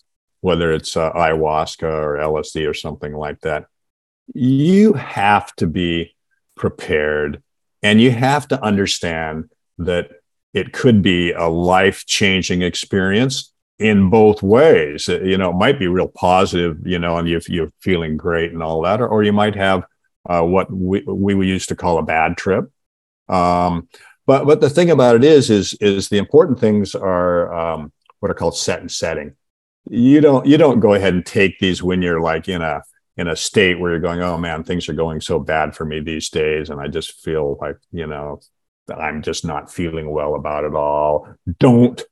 whether it's uh, ayahuasca or LSD or something like that, you have to be prepared and you have to understand that it could be a life changing experience in both ways. Uh, you know, it might be real positive, you know, and you're, you're feeling great and all that, or, or you might have uh, what we, we used to call a bad trip. Um, but but the thing about it is is is the important things are um, what are called set and setting. You don't you don't go ahead and take these when you're like in a in a state where you're going, oh man, things are going so bad for me these days, and I just feel like you know I'm just not feeling well about it all. Don't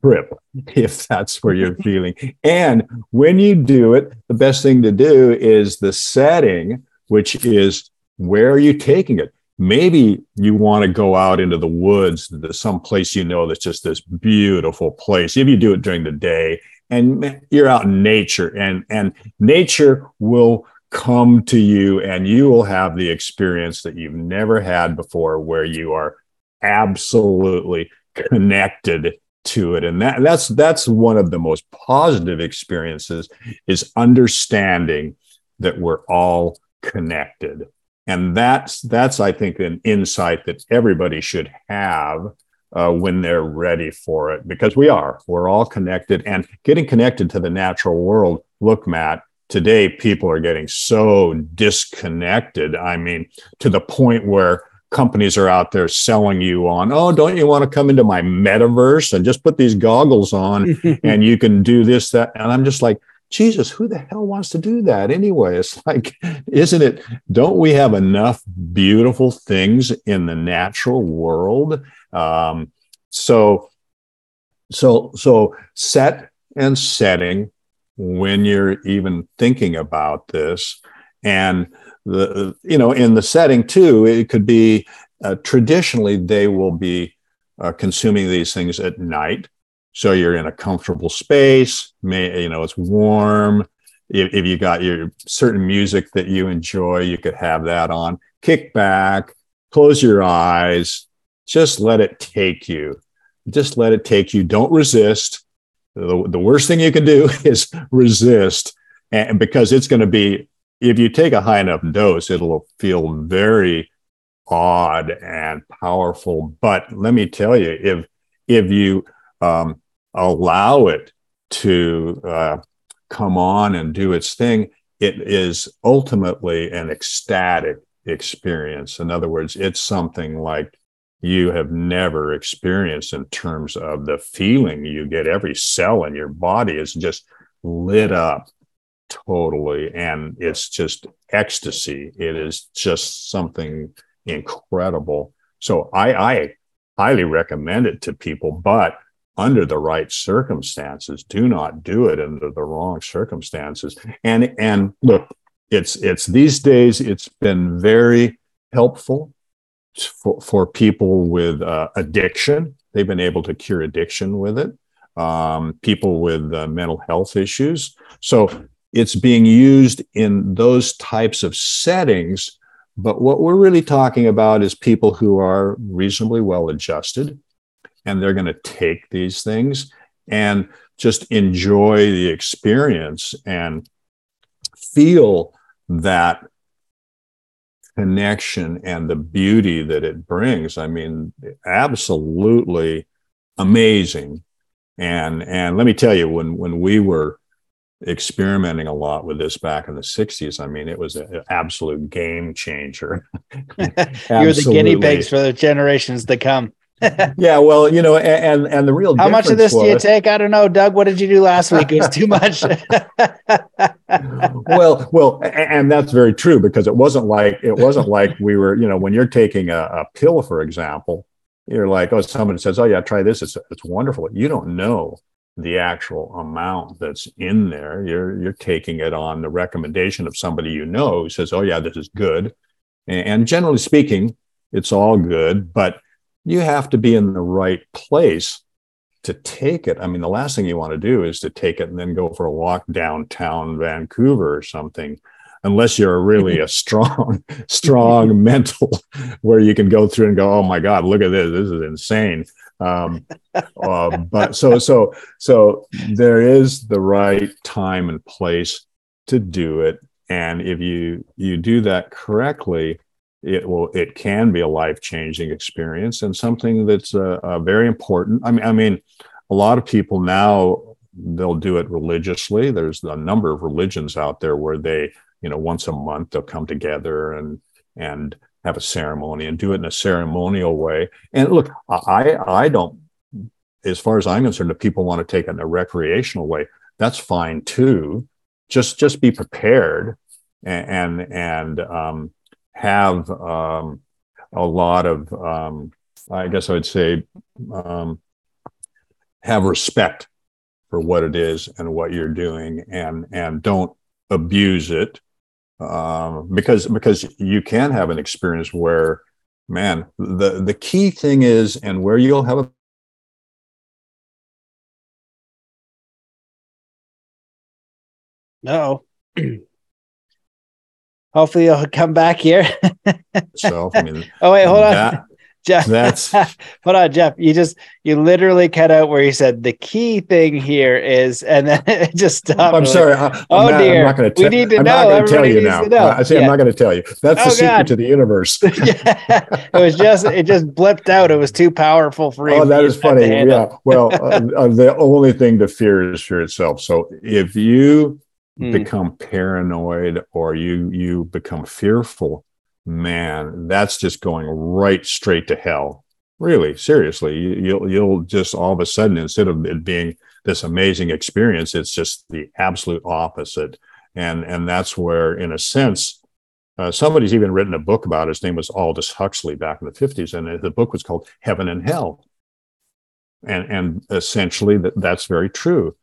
trip if that's where you're feeling. And when you do it, the best thing to do is the setting, which is where are you taking it? Maybe you want to go out into the woods to some place you know that's just this beautiful place. If you do it during the day and you're out in nature and and nature will come to you and you will have the experience that you've never had before where you are absolutely connected to it and that that's that's one of the most positive experiences is understanding that we're all connected and that's that's i think an insight that everybody should have uh, when they're ready for it because we are. We're all connected and getting connected to the natural world look matt today people are getting so disconnected. I mean to the point where companies are out there selling you on oh don't you want to come into my metaverse and just put these goggles on and you can do this that and i'm just like jesus who the hell wants to do that anyway? It's like isn't it don't we have enough beautiful things in the natural world? Um, so so so set and setting when you're even thinking about this and the you know in the setting too it could be uh, traditionally they will be uh, consuming these things at night so you're in a comfortable space may you know it's warm. If, if you got your certain music that you enjoy you could have that on. Kick back close your eyes just let it take you. Just let it take you. Don't resist. The, the worst thing you can do is resist. And because it's going to be if you take a high enough dose, it'll feel very odd and powerful. But let me tell you, if if you um, allow it to uh, come on and do its thing, it is ultimately an ecstatic experience. In other words, it's something like you have never experienced in terms of the feeling you get. Every cell in your body is just lit up totally and it's just ecstasy it is just something incredible so i i highly recommend it to people but under the right circumstances. Do not do it under the wrong circumstances. And and look it's it's these days it's been very helpful for, for people with uh, addiction. They've been able to cure addiction with it um, people with uh, mental health issues. So it's being used in those types of settings. But what we're really talking about is people who are reasonably well adjusted and they're going to take these things and just enjoy the experience and feel that connection and the beauty that it brings. I mean, absolutely amazing. And and let me tell you, when when we were experimenting a lot with this back in the 60s. I mean, it was an absolute game changer. You're the guinea pigs for the generations to come. Yeah, well, you know, and and the real how much of this was, do you take? I don't know, Doug. What did you do last week? It was too much. well, well, and that's very true because it wasn't like it wasn't like we were, you know, when you're taking a, a pill, for example, you're like, oh, someone says, oh yeah, try this. It's it's wonderful. You don't know the actual amount that's in there. You're you're taking it on the recommendation of somebody you know who says, "Oh yeah, this is good," and generally speaking, it's all good. But you have to be in the right place to take it. I mean, the last thing you want to do is to take it and then go for a walk downtown Vancouver or something, unless you're really a strong, strong mental, where you can go through and go, "Oh my God, look at this! This is insane." Um, uh, but so so so there is the right time and place to do it, and if you you do that correctly, it will it can be a life changing experience and something that's uh, uh, very important. I mean, I mean, a lot of people now they'll do it religiously. There's a number of religions out there where they, you know, once a month they'll come together and and have a ceremony and do it in a ceremonial way. And look, I I don't, as far as I'm concerned, if people want to take it in a recreational way, that's fine too. Just just be prepared and and, and um, have um, a lot of, um, I guess I would say, um, have respect for what it is and what you're doing, and and don't abuse it, um, because because you can have an experience where, man, the the key thing is, and where you'll have a no. Hopefully, you'll come back here. so, I mean, oh wait, hold that, on. Jeff, that's hold on, Jeff. You just you literally cut out where you said the key thing here is, and then it just stopped. I'm sorry. I, I'm oh not, dear, I'm not going to. We need to I'm know. Not going to tell you now. I say yeah. I'm not going to tell you. That's oh, the secret God. to the universe. yeah. It was just it just blipped out. It was too powerful for you. Oh, that is funny. Yeah. Well, uh, uh, the only thing to fear is fear itself. So if you mm. become paranoid or you you become fearful man that's just going right straight to hell really seriously you'll you'll just all of a sudden instead of it being this amazing experience it's just the absolute opposite and and that's where in a sense uh, somebody's even written a book about it. his name was aldous huxley back in the 50s and the book was called heaven and hell and and essentially that, that's very true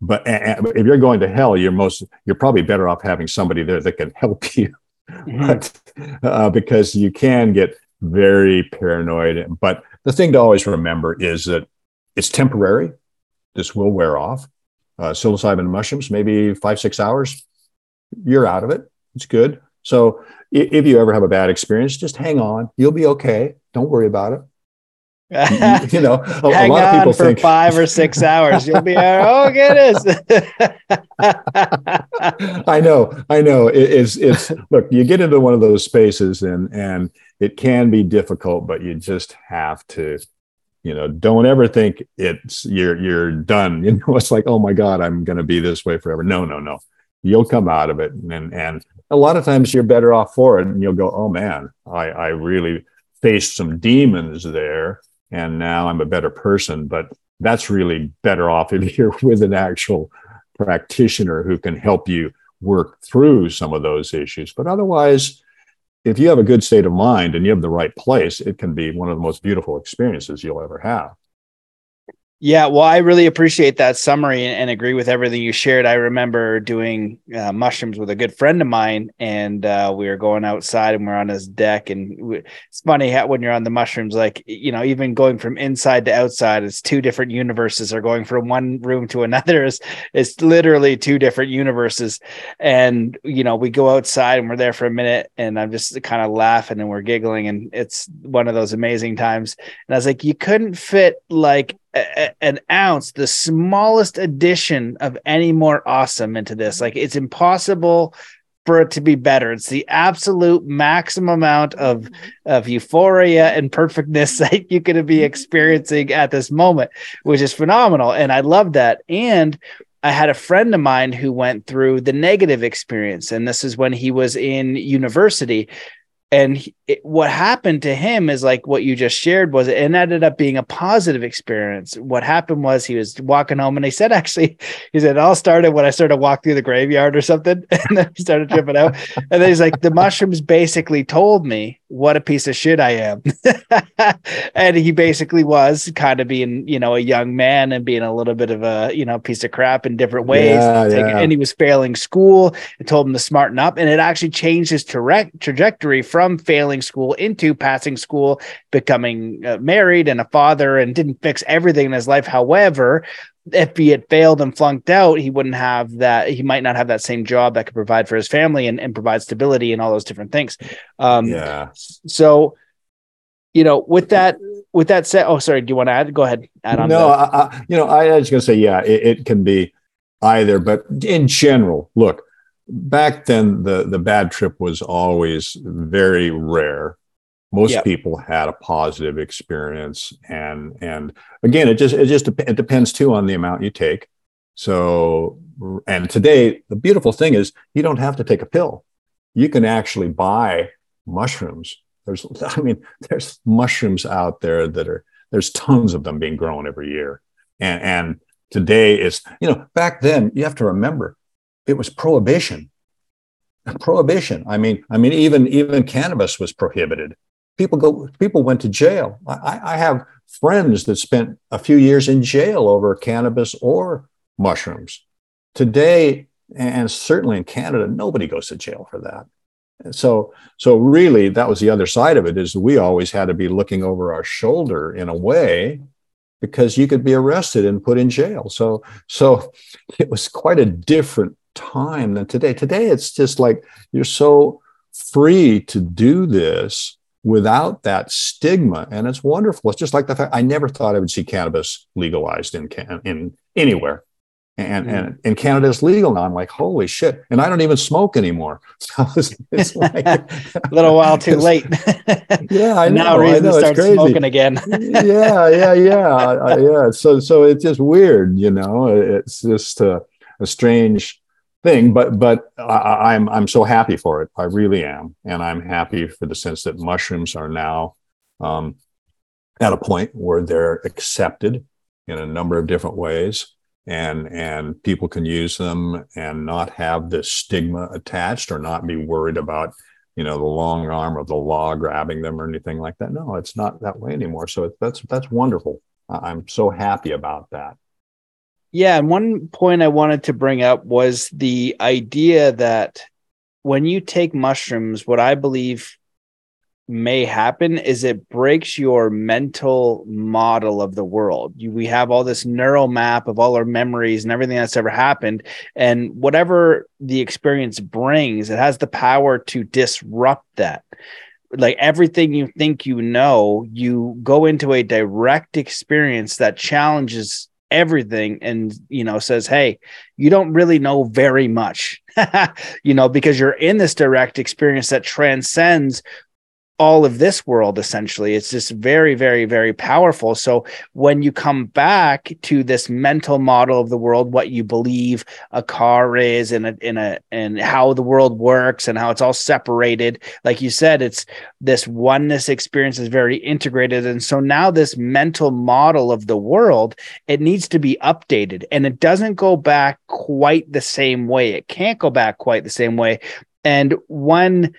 but if you're going to hell you're most you're probably better off having somebody there that can help you. Mm-hmm. but, uh, because you can get very paranoid. But the thing to always remember is that it's temporary. This will wear off. Uh, psilocybin mushrooms maybe five six hours you're out of it. It's good. So if you ever have a bad experience just hang on. You'll be okay. Don't worry about it you know, a, Hang a lot of people for think five or six hours. You'll be uh, oh goodness. I know, I know. It, it's it's look, you get into one of those spaces and and it can be difficult, but you just have to, you know, don't ever think it's you're you're done. You know, it's like, oh my God, I'm gonna be this way forever. No, no, no. You'll come out of it. And and a lot of times you're better off for it. And you'll go, oh man, I, I really faced some demons there and now I'm a better person. But that's really better off if you're with an actual practitioner who can help you work through some of those issues. But otherwise, if you have a good state of mind and you have the right place, it can be one of the most beautiful experiences you'll ever have. Yeah, well, I really appreciate that summary and, and, agree with everything you shared. I remember doing uh, mushrooms with a good friend of mine, and uh, we were going outside and we are on his deck. And we, it's funny how when you're on the mushrooms, like you know, even going from inside to outside, it's two different universes. Or going from one room to another is it's literally two different universes. And you know, we go outside and we're there for a minute, and I'm just kind of laughing and we're giggling, and it's one of those amazing times. And I was like, you couldn't fit like an ounce, the smallest addition of any more awesome into this. Like it's impossible for it to be better. It's the absolute maximum amount of of euphoria and perfectness that you could be experiencing at this moment, which is phenomenal. And I love that. And I had a friend of mine who went through the negative experience, and this is when he was in university and he, it, what happened to him is like what you just shared was it ended up being a positive experience. What happened was he was walking home and he said actually he said it all started when i started walk through the graveyard or something and then he started tripping out. And then he's like the mushrooms basically told me what a piece of shit i am. And he basically was kind of being you know a young man and being a little bit of a you know piece of crap in different ways. Yeah, yeah. and he was failing school it told him to smarten up. And it actually changed his tra- trajectory from from failing school into passing school, becoming uh, married and a father, and didn't fix everything in his life. However, if he had failed and flunked out, he wouldn't have that. He might not have that same job that could provide for his family and, and provide stability and all those different things. Um, yeah. So you know, with that, with that said, oh, sorry, do you want to add? Go ahead. Add on. No, I, I, you know, I was going to say, yeah, it, it, can be either, but in general, look, back then the the bad trip was always very rare. Most yep. people had a positive experience, and and again, it just it just it depends too on the amount you take. So, and today the beautiful thing is you don't have to take a pill. You can actually buy mushrooms there's, I mean, there's mushrooms out there that are, there's tons of them being grown every year. And, and today is, you know, back then you have to remember it was prohibition. Prohibition. I mean, I mean, even, even cannabis was prohibited. People go, people went to jail. I, I have friends that spent a few years in jail over cannabis or mushrooms. Today, and certainly in Canada, nobody goes to jail for that so so really that was the other side of it is we always had to be looking over our shoulder in a way because you could be arrested and put in jail so so it was quite a different time than today today it's just like you're so free to do this without that stigma and it's wonderful it's just like the fact i never thought i would see cannabis legalized in in anywhere and mm. and in Canada it's legal now. I'm like, holy shit! And I don't even smoke anymore. So it's, it's like a little while too late. yeah, I know. Now reason I know, to start smoking again. yeah, yeah, yeah, uh, yeah. So so it's just weird, you know. It's just a, a strange thing, but but I, I'm I'm so happy for it. I really am, and I'm happy for the sense that mushrooms are now um, at a point where they're accepted in a number of different ways. And and people can use them and not have this stigma attached or not be worried about you know the long arm of the law grabbing them or anything like that. No it's not that way anymore. So that's that's wonderful. I'm so happy about that yeah and one point i wanted to bring up was the idea that when you take mushrooms what i believe may happen is it breaks your mental model of the world. You, we have all this neural map of all our memories and everything that's ever happened. And whatever the experience brings, it has the power to disrupt that. Like everything you think you know, you go into a direct experience that challenges everything and you know says hey you don't really know very much you know because you're in this direct experience that transcends all of this world essentially. It's just very very very powerful. So when you come back to this mental model of the world what you believe a car is and a in a and how the world works and how it's all separated like you said it's this oneness experience is very integrated. And so now this mental model of the world it needs to be updated. And it doesn't go back quite the same way. It can't go back quite the same way. And one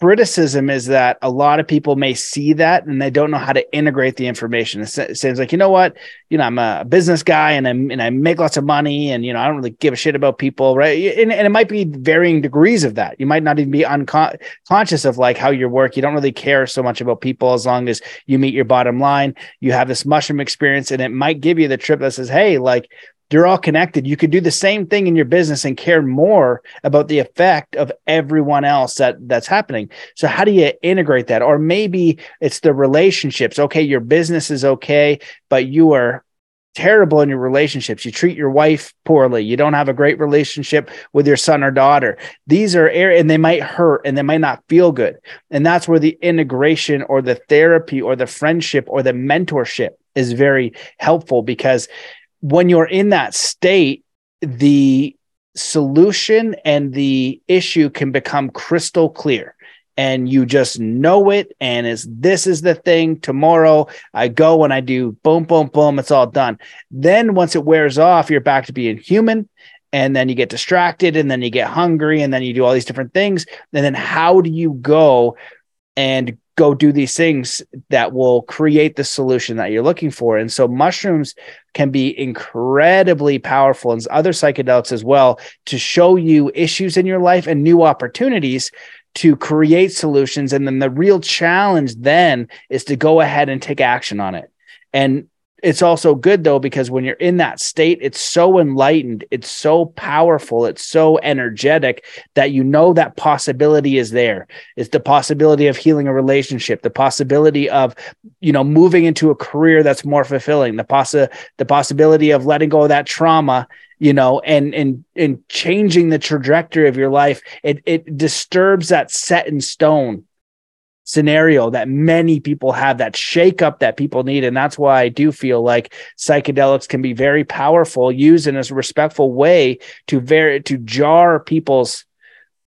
criticism is that a lot of people may see that and they don't know how to integrate the information. It seems like, you know what, you know, I'm a business guy and I'm and I make lots of money and you know I don't really give a shit about people, right? And, and it might be varying degrees of that. You might not even be unconscious of like how you work. You don't really care so much about people as long as you meet your bottom line. You have this mushroom experience, and it might give you the trip that says, "Hey, like you're all connected. You could do the same thing in your business and care more about the effect of everyone else that that's happening. So how do you integrate that? Or maybe it's the relationships. Okay, your business is okay, but you are terrible in your relationships. You treat your wife poorly. You don't have a great relationship with your son or daughter. These are areas, and they might hurt and they might not feel good. And that's where the integration or the therapy or the friendship or the mentorship is very helpful because when you're in that state, the solution and the issue can become crystal clear. And you just know it. And is this is the thing. Tomorrow i go and i do boom boom boom it's all done. Then once it wears off you're back to being human. And then you get distracted. And then you get hungry. And then you do all these different things. And then how do you go and go do these things that will create the solution that you're looking for. And so mushrooms can be incredibly powerful and other psychedelics as well to show you issues in your life and new opportunities to create solutions. And then the real challenge then is to go ahead and take action on it. And it's also good though because when you're in that state it's so enlightened it's so powerful it's so energetic that you know that possibility is there. It's the possibility of healing a relationship the possibility of you know moving into a career that's more fulfilling the possi- the possibility of letting go of that trauma you know and and and changing the trajectory of your life. It it disturbs that set in stone scenario that many people have that shake up that people need. And that's why i do feel like psychedelics can be very powerful used in a respectful way to very to jar people's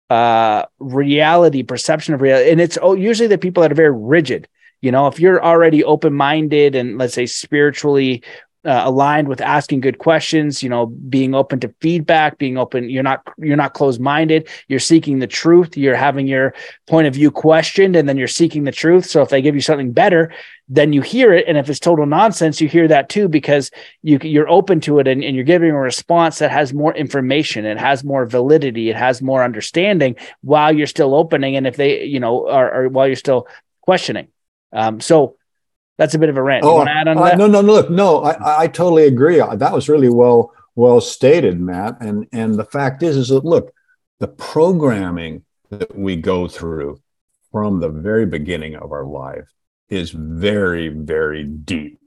uh reality perception of reality and it's oh, usually the people that are very rigid. You know if you're already open minded and let's say spiritually uh, aligned with asking good questions you know being open to feedback being open you're not you're not closed minded you're seeking the truth. You're having your point of view questioned and then you're seeking the truth. So if they give you something better then you hear it. And if it's total nonsense you hear that too because you you're open to it and, and you're giving a response that has more information. It has more validity. It has more understanding while you're still opening and if they you know are, are while you're still questioning. Um, so that's a bit of a rant. Oh, uh, no, no, no. Look, no, I, I totally agree. That was really well well stated, Matt. And and the fact is, is that look, the programming that we go through from the very beginning of our life is very, very deep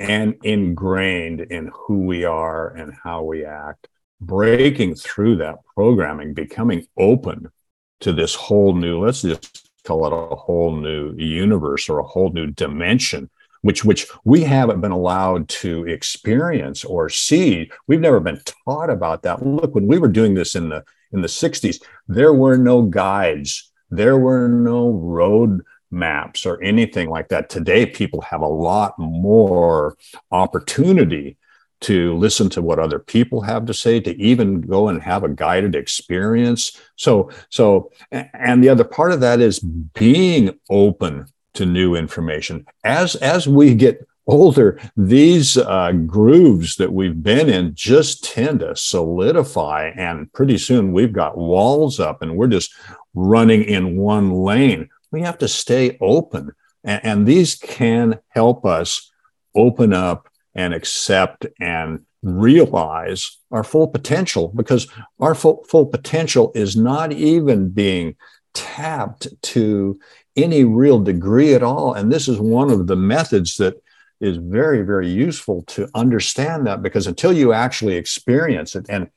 and ingrained in who we are and how we act. Breaking through that programming, becoming open to this whole new, let's just call it a whole new universe or a whole new dimension which which we haven't been allowed to experience or see. We've never been taught about that. Look, when we were doing this in the in the 60s, there were no guides, there were no road maps or anything like that. Today, people have a lot more opportunity to listen to what other people have to say to even go and have a guided experience so so and the other part of that is being open to new information. As as we get older, these uh, grooves that we've been in just tend to solidify, and pretty soon we've got walls up, and we're just running in one lane. We have to stay open, and, and these can help us open up and accept and realize our full potential because our full, full potential is not even being tapped to any real degree at all. And this is one of the methods that is very, very useful to understand that because until you actually experience it, and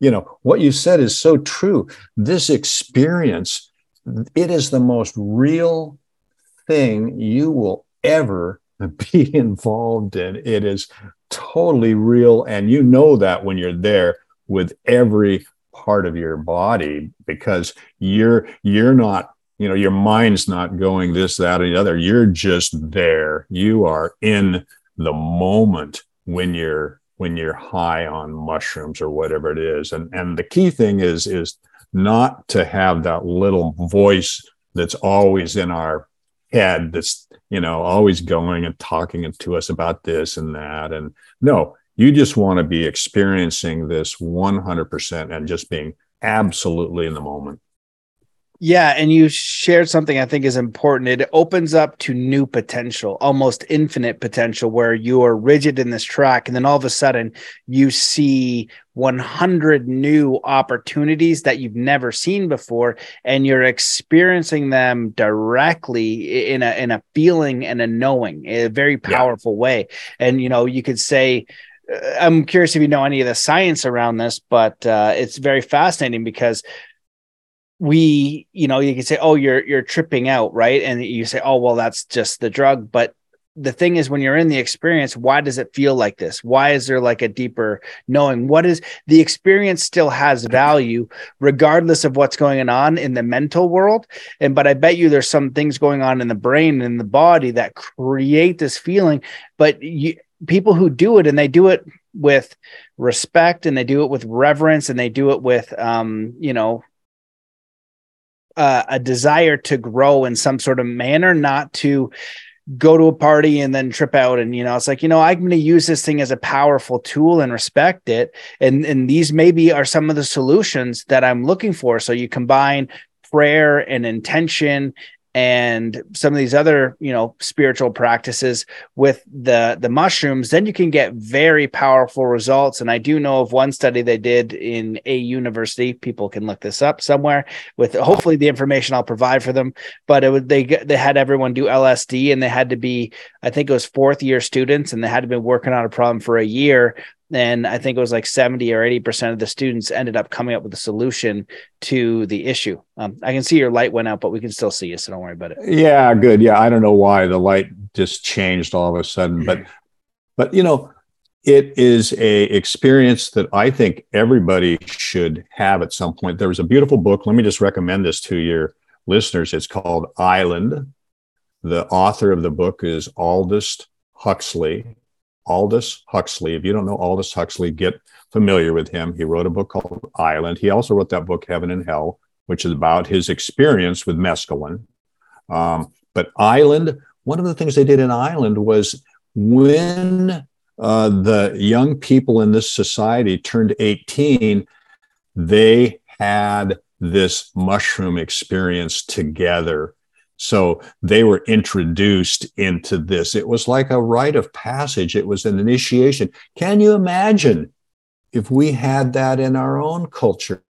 you know, what you said is so true. This experience, it is the most real thing you will ever be involved in. It is totally real. And you know that when you're there with every part of your body because you're you're not you know your mind's not going this that or the other. You're just there. You are in the moment when you're when you're high on mushrooms or whatever it is. And and the key thing is is not to have that little voice that's always in our head that's you know always going and talking to us about this and that. And no you just want to be experiencing this 100% and just being absolutely in the moment yeah, and you shared something I think is important. It opens up to new potential, almost infinite potential, where you are rigid in this track, and then all of a sudden you see 100 new opportunities that you've never seen before, and you're experiencing them directly in a in a feeling and a knowing, in a very powerful yeah. way. And you know, you could say. Uh, I'm curious if you know any of the science around this, but uh, it's very fascinating because we you know you can say oh you're you're tripping out right? And you say oh well that's just the drug. But the thing is when you're in the experience why does it feel like this? Why is there like a deeper knowing? What is the experience still has value regardless of what's going on in the mental world. And but i bet you there's some things going on in the brain and the body that create this feeling. But you people who do it and they do it with respect and they do it with reverence and they do it with um you know uh, a desire to grow in some sort of manner, not to go to a party and then trip out. And you know it's like you know i'm going to use this thing as a powerful tool and respect it. And and these maybe are some of the solutions that i'm looking for. So you combine prayer and intention and some of these other you know spiritual practices with the the mushrooms then you can get very powerful results. And i do know of one study they did in a university. People can look this up somewhere with hopefully the information i'll provide for them. But it would they they had everyone do lsd and they had to be i think it was fourth year students and they had to be working on a problem for a year and I think it was like 70 or 80% of the students ended up coming up with a solution to the issue. Um, I can see your light went out, but we can still see you, so don't worry about it. Yeah, good. Yeah, I don't know why the light just changed all of a sudden, but but you know, it is a experience that I think everybody should have at some point. There was a beautiful book. Let me just recommend this to your listeners. It's called Island. The author of the book is Aldous Huxley Aldous Huxley. If you don't know Aldous Huxley, get familiar with him. He wrote a book called Island. He also wrote that book, Heaven and Hell, which is about his experience with mescaline. Um, but Island, one of the things they did in Island was when uh, the young people in this society turned 18, they had this mushroom experience together so they were introduced into this. It was like a rite of passage, it was an initiation. Can you imagine if we had that in our own culture?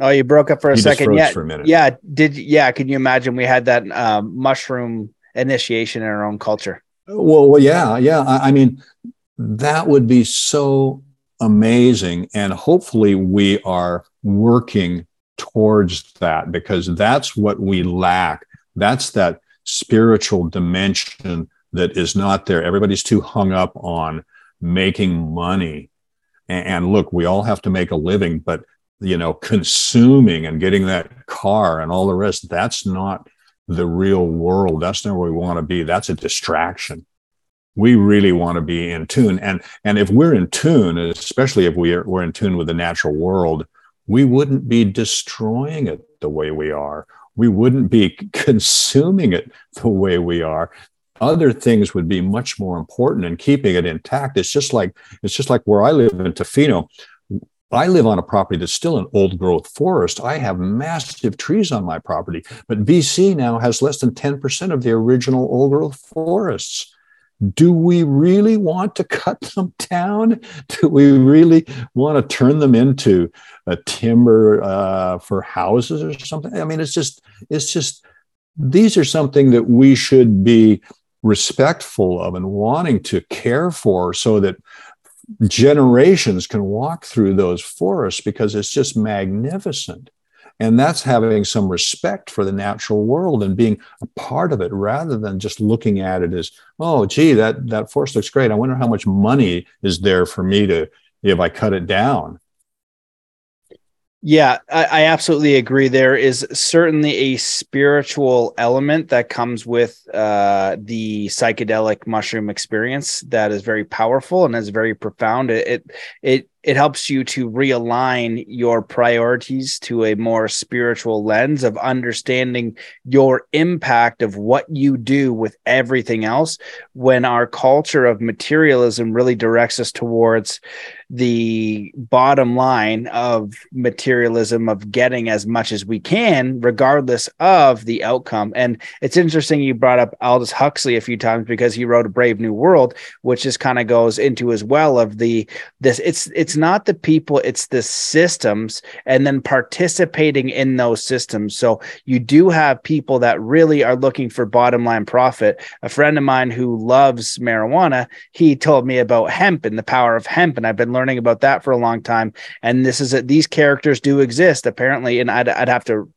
Oh, you broke up for a you second. yeah, for a yeah. Did yeah? Can you imagine we had that um, mushroom initiation in our own culture? Well, well, yeah, yeah. I, I mean, that would be so amazing. And hopefully, we are working towards that because that's what we lack. That's that spiritual dimension that is not there. Everybody's too hung up on making money. And, look, we all have to make a living, but you know, consuming and getting that car and all the rest, that's not the real world. That's not where we want to be. That's a distraction we really want to be in tune. And and if we're in tune especially if we are, we're in tune with the natural world we wouldn't be destroying it the way we are. We wouldn't be consuming it the way we are. Other things would be much more important in keeping it intact. It's just like it's just like where i live in tofino. I live on a property that's still an old growth forest. I have massive trees on my property, but BC now has less than 10% of the original old growth forests do we really want to cut them down? Do we really want to turn them into a timber uh, for houses or something? I mean, it's just, it's just, these are something that we should be respectful of and wanting to care for so that generations can walk through those forests because it's just magnificent. And that's having some respect for the natural world and being a part of it rather than just looking at it as, oh, gee, that, that forest looks great. I wonder how much money is there for me to, if I cut it down. Yeah, I, I, absolutely agree. There is certainly a spiritual element that comes with uh, the psychedelic mushroom experience that is very powerful and is very profound. It, it it it helps you to realign your priorities to a more spiritual lens of understanding your impact of what you do with everything else when our culture of materialism really directs us towards the bottom line of materialism of getting as much as we can regardless of the outcome. And it's interesting you brought up aldous huxley a few times because he wrote a brave new world which just kind of goes into as well of the this it's it's not the people it's the systems and then participating in those systems so you do have people that really are looking for bottom line profit a friend of mine who loves marijuana he told me about hemp and the power of hemp and i've been learning about that for a long time. And this is that these characters do exist apparently, and I'd I'd have to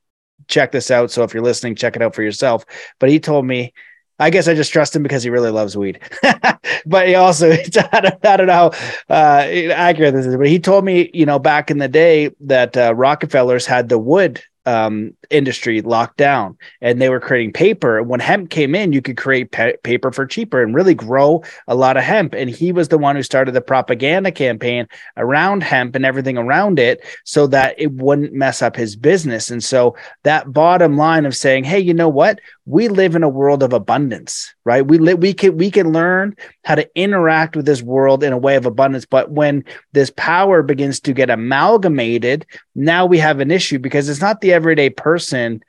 check this out. So if you're listening, check it out for yourself. But he told me I guess I just trust him because he really loves weed. but he also, I don't, I don't know how uh, accurate this is, but he told me, you know, back in the day that uh, Rockefellers had the wood um, industry locked down and they were creating paper. And when hemp came in, you could create pa- paper for cheaper and really grow a lot of hemp. And he was the one who started the propaganda campaign around hemp and everything around it so that it wouldn't mess up his business. And so that bottom line of saying, hey, you know what? We live in a world of abundance, right? We live, we can we can learn how to interact with this world in a way of abundance. But when this power begins to get amalgamated, now we have an issue because it's not the everyday person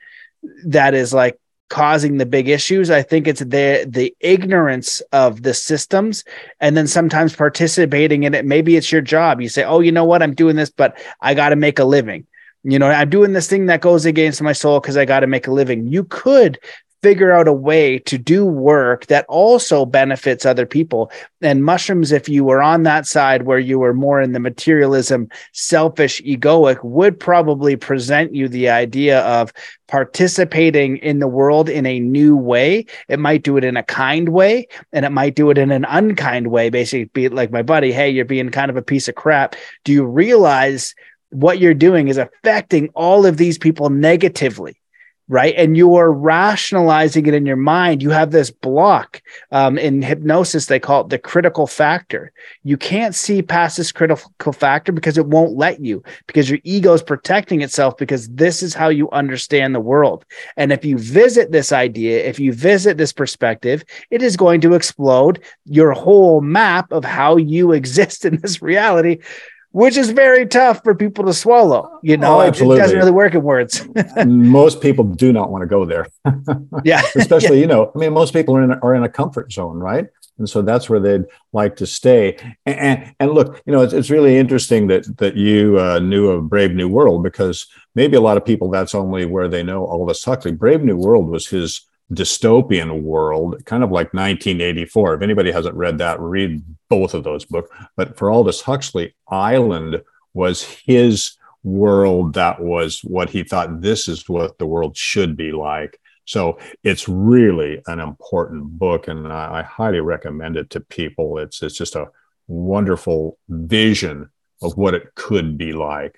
that is like causing the big issues. I think it's the the ignorance of the systems and then sometimes participating in it. Maybe it's your job. You say, "Oh, you know what? I'm doing this, but I got to make a living." You know, I'm doing this thing that goes against my soul because I got to make a living. You could figure out a way to do work that also benefits other people. And mushrooms, if you were on that side where you were more in the materialism, selfish, egoic, would probably present you the idea of participating in the world in a new way. It might do it in a kind way and it might do it in an unkind way. Basically, be like my buddy, hey, you're being kind of a piece of crap. Do you realize? What you're doing is affecting all of these people negatively right? And you are rationalizing it in your mind. You have this block um, in hypnosis, they call it the critical factor. You can't see past this critical factor because it won't let you, because your ego is protecting itself, because this is how you understand the world. And if you visit this idea, if you visit this perspective, it is going to explode your whole map of how you exist in this reality which is very tough for people to swallow. You know, oh, it, it, doesn't really work in words. most people do not want to go there. yeah, especially yeah. you know, I mean, most people are in are in a comfort zone, right? And so that's where they'd like to stay. And and, and look, you know, it's, it's really interesting that that you uh, knew of Brave New World because maybe a lot of people that's only where they know Aldous Huxley. Brave New World was his dystopian world, kind of like 1984. If anybody hasn't read that, read both of those books. But for Aldous Huxley, Island was his world that was what he thought this is what the world should be like. So it's really an important book, and I, I highly recommend it to people. It's it's just a wonderful vision of what it could be like.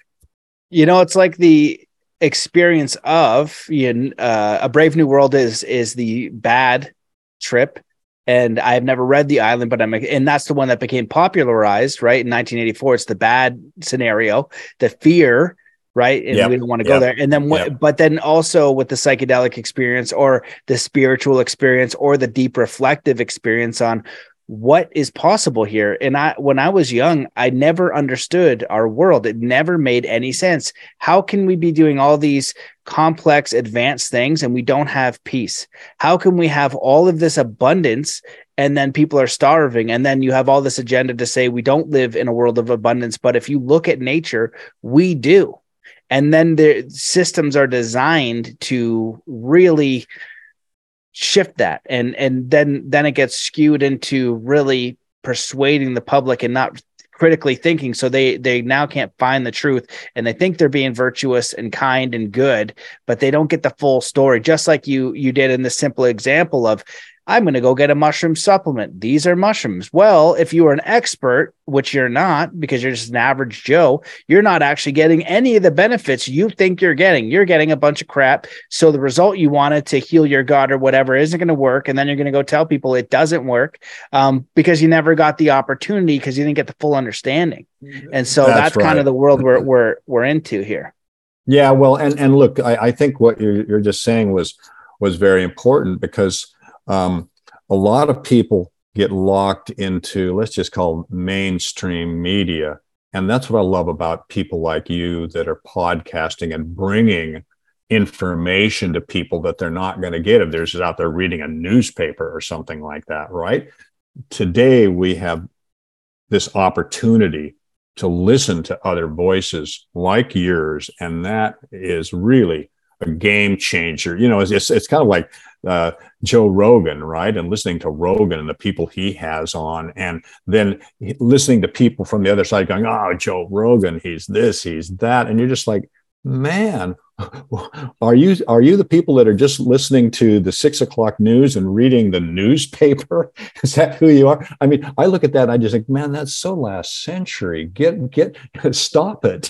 You know, it's like the experience of you know, uh, a brave new world is is the bad trip and I've never read The Island, but I'm and that's the one that became popularized, right? In 1984, it's the bad scenario, the fear, right? And yep. we don't want to yep. go there. And then, yep. but then also with the psychedelic experience or the spiritual experience or the deep reflective experience on what is possible here? And i when i was young i never understood our world. It never made any sense. How can we be doing all these complex advanced things and we don't have peace? How can we have all of this abundance and then people are starving? And then you have all this agenda to say we don't live in a world of abundance but if you look at nature we do. And then the systems are designed to really shift that. And and then then it gets skewed into really persuading the public and not critically thinking. So they they now can't find the truth and they think they're being virtuous and kind and good but they don't get the full story. Just like you you did in the simple example of I'm going to go get a mushroom supplement. These are mushrooms. Well, if you are an expert, which you're not because you're just an average Joe, you're not actually getting any of the benefits you think you're getting. You're getting a bunch of crap. So the result you wanted to heal your gut or whatever isn't going to work. And then you're going to go tell people it doesn't work um, because you never got the opportunity because you didn't get the full understanding. And so that's, that's right. kind of the world we're, we're, we're into here. Yeah. Well, and, and look, I, I think what you're, you're just saying was, was very important because um, a lot of people get locked into, let's just call mainstream media. And that's what I love about people like you that are podcasting and bringing information to people that they're not going to get if they're just out there reading a newspaper or something like that, right? Today, we have this opportunity to listen to other voices like yours. And that is really a game changer. You know, it's, it's, it's kind of like uh, Joe Rogan, right? And listening to Rogan and the people he has on, and then listening to people from the other side going, "Oh, Joe Rogan, he's this, he's that," and you're just like, man, are you are you the people that are just listening to the six o'clock news and reading the newspaper? Is that who you are? I mean, I look at that and I just think, man, that's so last century. Get get stop it.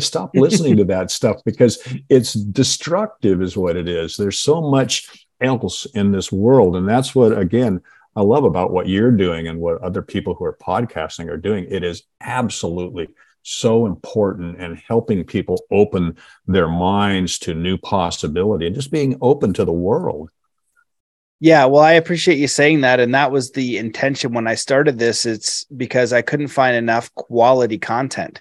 Stop listening to that stuff because it's destructive, is what it is. There's so much else in this world. And that's what, again, I love about what you're doing and what other people who are podcasting are doing. It is absolutely so important and helping people open their minds to new possibility and just being open to the world. Yeah, well, I appreciate you saying that. And that was the intention when I started this. It's because I couldn't find enough quality content.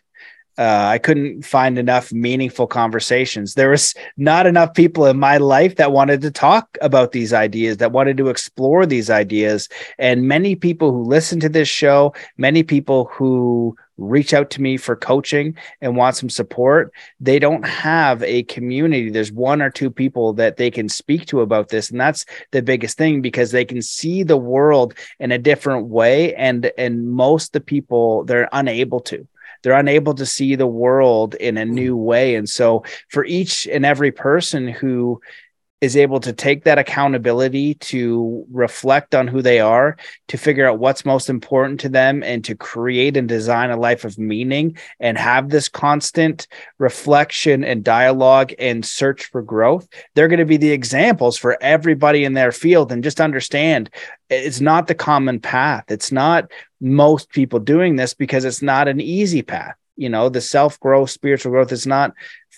Uh, I couldn't find enough meaningful conversations. There was not enough people in my life that wanted to talk about these ideas, that wanted to explore these ideas. And many people who listen to this show, many people who reach out to me for coaching and want some support, they don't have a community. There's one or two people that they can speak to about this. And that's the biggest thing because they can see the world in a different way. And and most the people they're unable to they're unable to see the world in a hmm. new way. And so for each and every person who is able to take that accountability to reflect on who they are, to figure out what's most important to them, and to create and design a life of meaning and have this constant reflection and dialogue and search for growth, they're going to be the examples for everybody in their field. And just understand it's not the common path. It's not most people doing this because it's not an easy path you know the self growth spiritual growth is not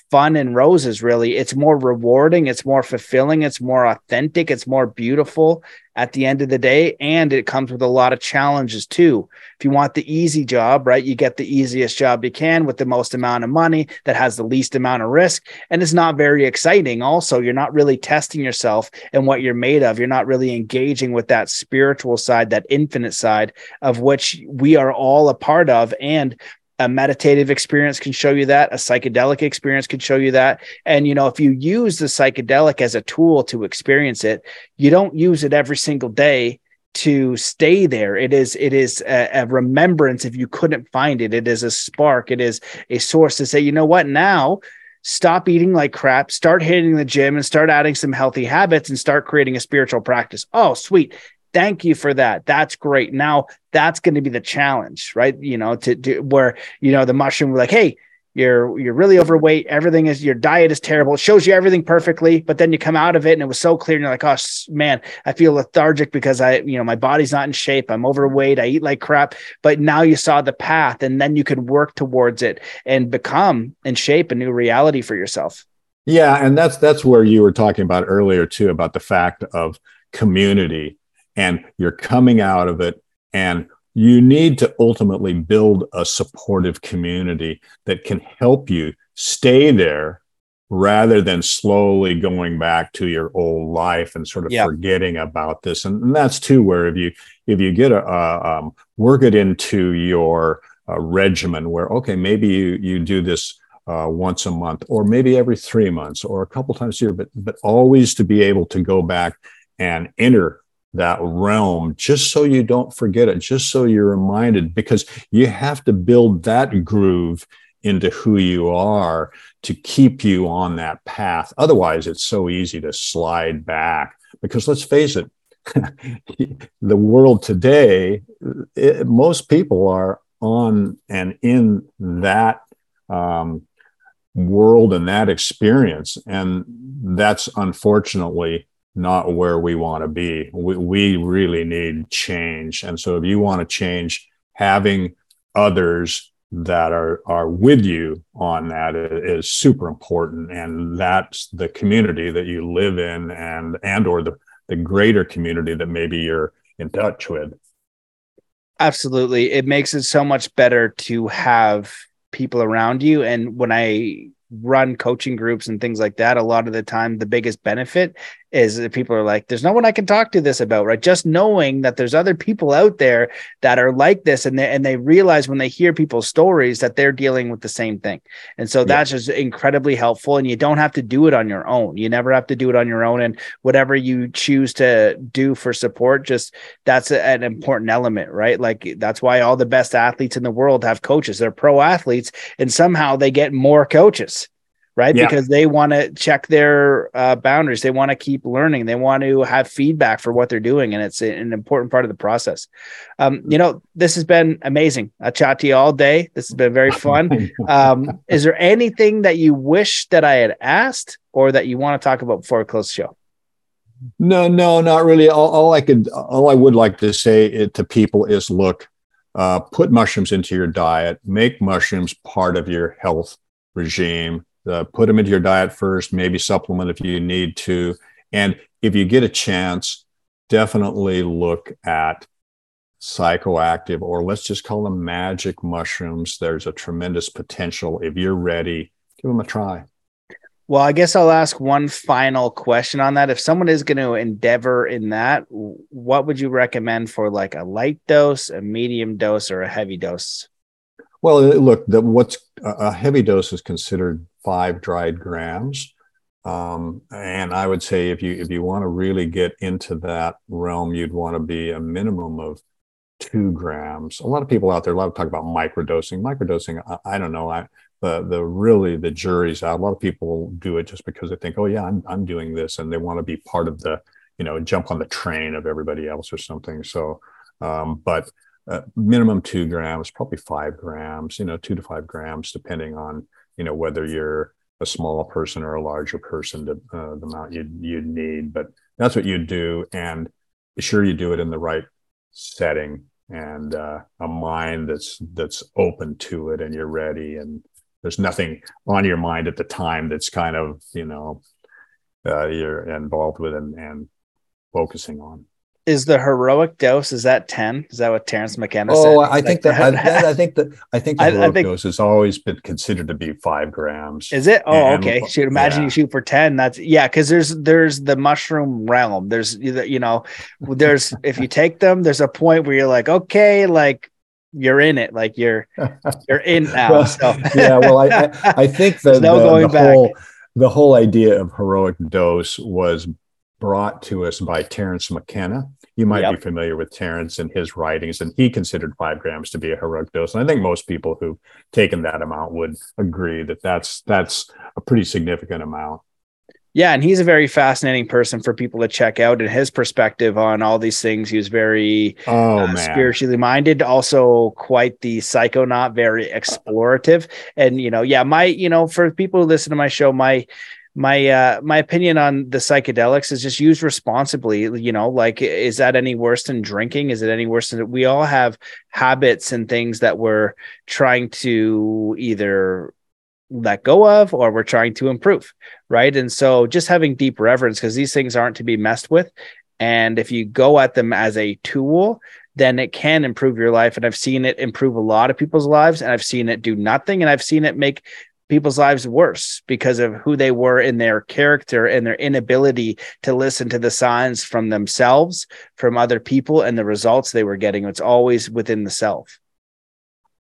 fun and roses really. It's more rewarding it's more fulfilling it's more authentic it's more beautiful at the end of the day and it comes with a lot of challenges too. If you want the easy job right you get the easiest job you can with the most amount of money that has the least amount of risk and it's not very exciting. Also you're not really testing yourself and what you're made of. You're not really engaging with that spiritual side that infinite side of which we are all a part of and a meditative experience can show you that a psychedelic experience can show you that. And you know if you use the psychedelic as a tool to experience it you don't use it every single day to stay there. It is it is a, a, remembrance if you couldn't find it. It is a spark. It is a source to say you know what? Now stop eating like crap start hitting the gym and start adding some healthy habits and start creating a spiritual practice. Oh sweet thank you for that. That's great. Now that's going to be the challenge right? You know to do where you know the mushroom like hey you're you're really overweight. Everything is your diet is terrible. It shows you everything perfectly but then you come out of it and it was so clear and you're like oh man i feel lethargic because i you know my body's not in shape. I'm overweight. I eat like crap. But now you saw the path and then you could work towards it and become and shape a new reality for yourself. Yeah and that's that's where you were talking about earlier too about the fact of community and you're coming out of it and you need to ultimately build a supportive community that can help you stay there rather than slowly going back to your old life and sort of yeah. forgetting about this and, and, that's too where if you if you get a uh, um, work it into your uh, regimen where okay maybe you you do this uh, once a month or maybe every three months or a couple times a year but but always to be able to go back and enter that realm just so you don't forget it, just so you're reminded, because you have to build that groove into who you are to keep you on that path. Otherwise, it's so easy to slide back. Because let's face it, the world today, it, most people are on and in that um, world and that experience. And that's unfortunately not where we want to be. We, we really need change. And so if you want to change, having others that are are with you on that is super important and that's the community that you live in and and or the the greater community that maybe you're in touch with absolutely it makes it so much better to have people around you and when i run coaching groups and things like that a lot of the time the biggest benefit is that people are like there's no one i can talk to this about right? Just knowing that there's other people out there that are like this and they and they realize when they hear people's stories that they're dealing with the same thing. And so yeah. that's just incredibly helpful and you don't have to do it on your own. You never have to do it on your own and whatever you choose to do for support just that's a, an important element right? Like that's why all the best athletes in the world have coaches. They're pro athletes and somehow they get more coaches right? Yeah. Because they want to check their uh, boundaries. They want to keep learning. They want to have feedback for what they're doing. And it's an important part of the process. Um, you know, this has been amazing. I chat to you all day. This has been very fun. Um, is there anything that you wish that I had asked or that you want to talk about before we close the show? No, no, not really. All, all I could, all I would like to say to people is look, uh, put mushrooms into your diet, make mushrooms part of your health regime uh, put them into your diet first, maybe supplement if you need to. And if you get a chance, definitely look at psychoactive, or let's just call them magic mushrooms. There's a tremendous potential. If you're ready, give them a try. Well, I guess I'll ask one final question on that. If someone is going to endeavor in that, what would you recommend for like a light dose, a medium dose, or a heavy dose? Well, look, the, what's a heavy dose is considered five dried grams. Um, and I would say if you if you want to really get into that realm, you'd want to be a minimum of two grams. A lot of people out there, a lot of talk about microdosing. Microdosing, I, I don't know. I the the really the jury's out. A lot of people do it just because they think, oh yeah, I'm I'm doing this, and they want to be part of the you know jump on the train of everybody else or something. So, um, but uh, minimum two grams, probably five grams. You know, two to five grams, depending on you know whether you're a small person or a larger person to uh, the amount you you need. But that's what you do, and be sure you do it in the right setting and uh, a mind that's that's open to it, and you're ready, and there's nothing on your mind at the time that's kind of you know uh, you're involved with and, and focusing on is the heroic dose is that 10 is that what terence mckenna oh, said? Oh i think that, I, I, think that i think the heroic I think, dose has always been considered to be five grams. Is it? Oh and, okay. shoot imagine yeah. you shoot for 10 that's yeah because there's there's the mushroom realm. There's you know there's if you take them there's a point where you're like okay like you're in it like you're you're in now well, so. yeah well i i, I think the, no the, the whole the whole idea of heroic dose was brought to us by Terence McKenna. You might yep. be familiar with Terence and his writings, and he considered five grams to be a heroic dose. And I think most people who've taken that amount would agree that that's that's a pretty significant amount. Yeah, and he's a very fascinating person for people to check out and his perspective on all these things. He was very oh, uh, spiritually minded, also quite the psychonaut, very explorative. And you know, yeah, my you know, for people who listen to my show, my my uh my opinion on the psychedelics is just use responsibly you know like is that any worse than drinking? Is it any worse than we all have habits and things that we're trying to either let go of or we're trying to improve right? And so just having deep reverence because these things aren't to be messed with. And if you go at them as a tool then it can improve your life. And i've seen it improve a lot of people's lives and i've seen it do nothing and i've seen it make people's lives worse because of who they were in their character and their inability to listen to the signs from themselves, from other people, and the results they were getting. It's always within the self.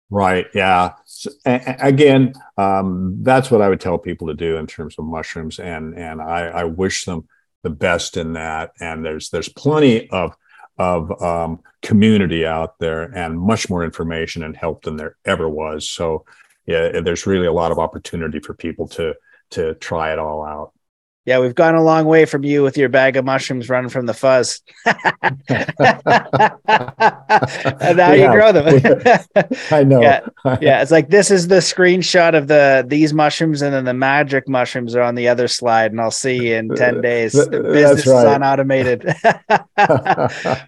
Right. Yeah. So, again, um, that's what I would tell people to do in terms of mushrooms, and and I, I wish them the best in that. And there's there's plenty of of um, community out there and much more information and help than there ever was. So yeah, there's really a lot of opportunity for people to to try it all out. Yeah, we've gone a long way from you with your bag of mushrooms running from the fuzz. and now yeah. you grow them. I know. Yeah. yeah, it's like this is the screenshot of the these mushrooms, and then the magic mushrooms are on the other slide, and I'll see you in 10 days. The business right. is unautomated.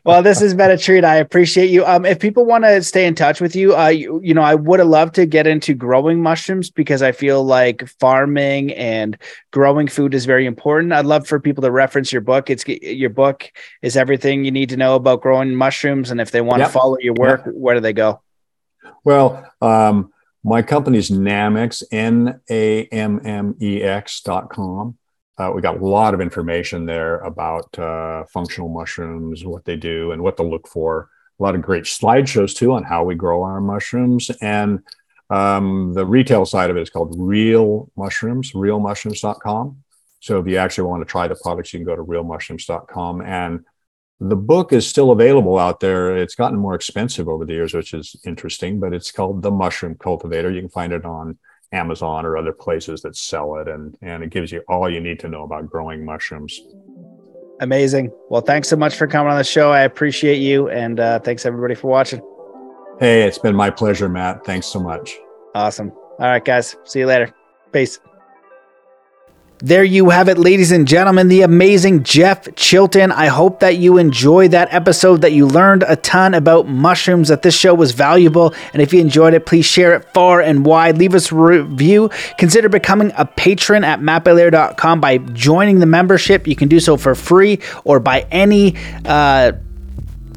well, this has been a treat. I appreciate you. Um, if people want to stay in touch with you, uh, you, you know, I would have loved to get into growing mushrooms because I feel like farming and growing food is very very important. I'd love for people to reference your book. It's your book is everything you need to know about growing mushrooms. And if they want yep. to follow your work, yep. where do they go? Well, um, my company's Nammex, N A M M E X dot com. Uh, we got a lot of information there about uh, functional mushrooms, what they do, and what to look for. A lot of great slideshows too on how we grow our mushrooms. And um, the retail side of it is called Real Mushrooms, realmushrooms.com. So if you actually want to try the products, you can go to realmushrooms.com. And the book is still available out there. It's gotten more expensive over the years, which is interesting, but it's called The Mushroom Cultivator. You can find it on Amazon or other places that sell it. And, and it gives you all you need to know about growing mushrooms. Amazing. Well, thanks so much for coming on the show. I appreciate you. And uh, thanks everybody for watching. Hey, it's been my pleasure, Matt. Thanks so much. Awesome. All right, guys. See you later. Peace. There you have it, ladies and gentlemen, the amazing Jeff Chilton. I hope that you enjoyed that episode, that you learned a ton about mushrooms, that this show was valuable. And if you enjoyed it, please share it far and wide. Leave us a review. Consider becoming a patron at mattbelair.com by joining the membership. You can do so for free or by any. Uh,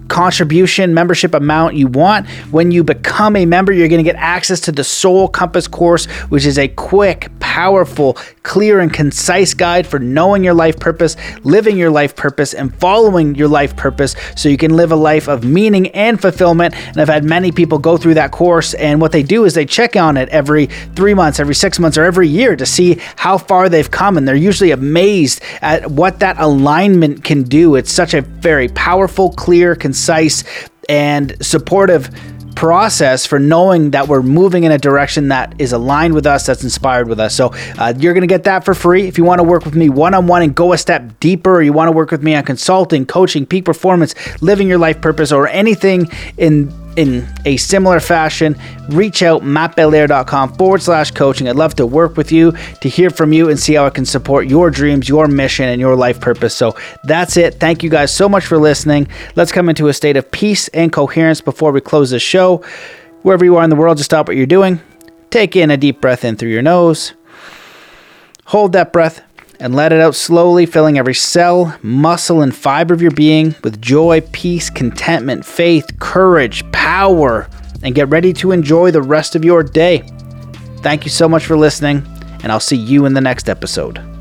contribution membership amount you want. When you become a member, you're going to get access to the Soul Compass course, which is a quick, powerful, clear, and concise guide for knowing your life purpose, living your life purpose, and following your life purpose so you can live a life of meaning and fulfillment. And I've had many people go through that course, and what they do is they check on it every three months, every six months, or every year to see how far they've come. And they're usually amazed at what that alignment can do. It's such a very powerful, clear, concise, and supportive process for knowing that we're moving in a direction that is aligned with us, that's inspired with us. So uh, you're going to get that for free. If you want to work with me one on one and go a step deeper, or you want to work with me on consulting, coaching, peak performance, living your life purpose, or anything in in a similar fashion, reach out mattbelair.com forward slash coaching. I'd love to work with you, to hear from you, and see how I can support your dreams, your mission, and your life purpose. So that's it. Thank you guys so much for listening. Let's come into a state of peace and coherence before we close the show. Wherever you are in the world, just stop what you're doing. Take in a deep breath in through your nose. Hold that breath and let it out slowly, filling every cell, muscle, and fiber of your being with joy, peace, contentment, faith, courage, power, and get ready to enjoy the rest of your day. Thank you so much for listening, and I'll see you in the next episode.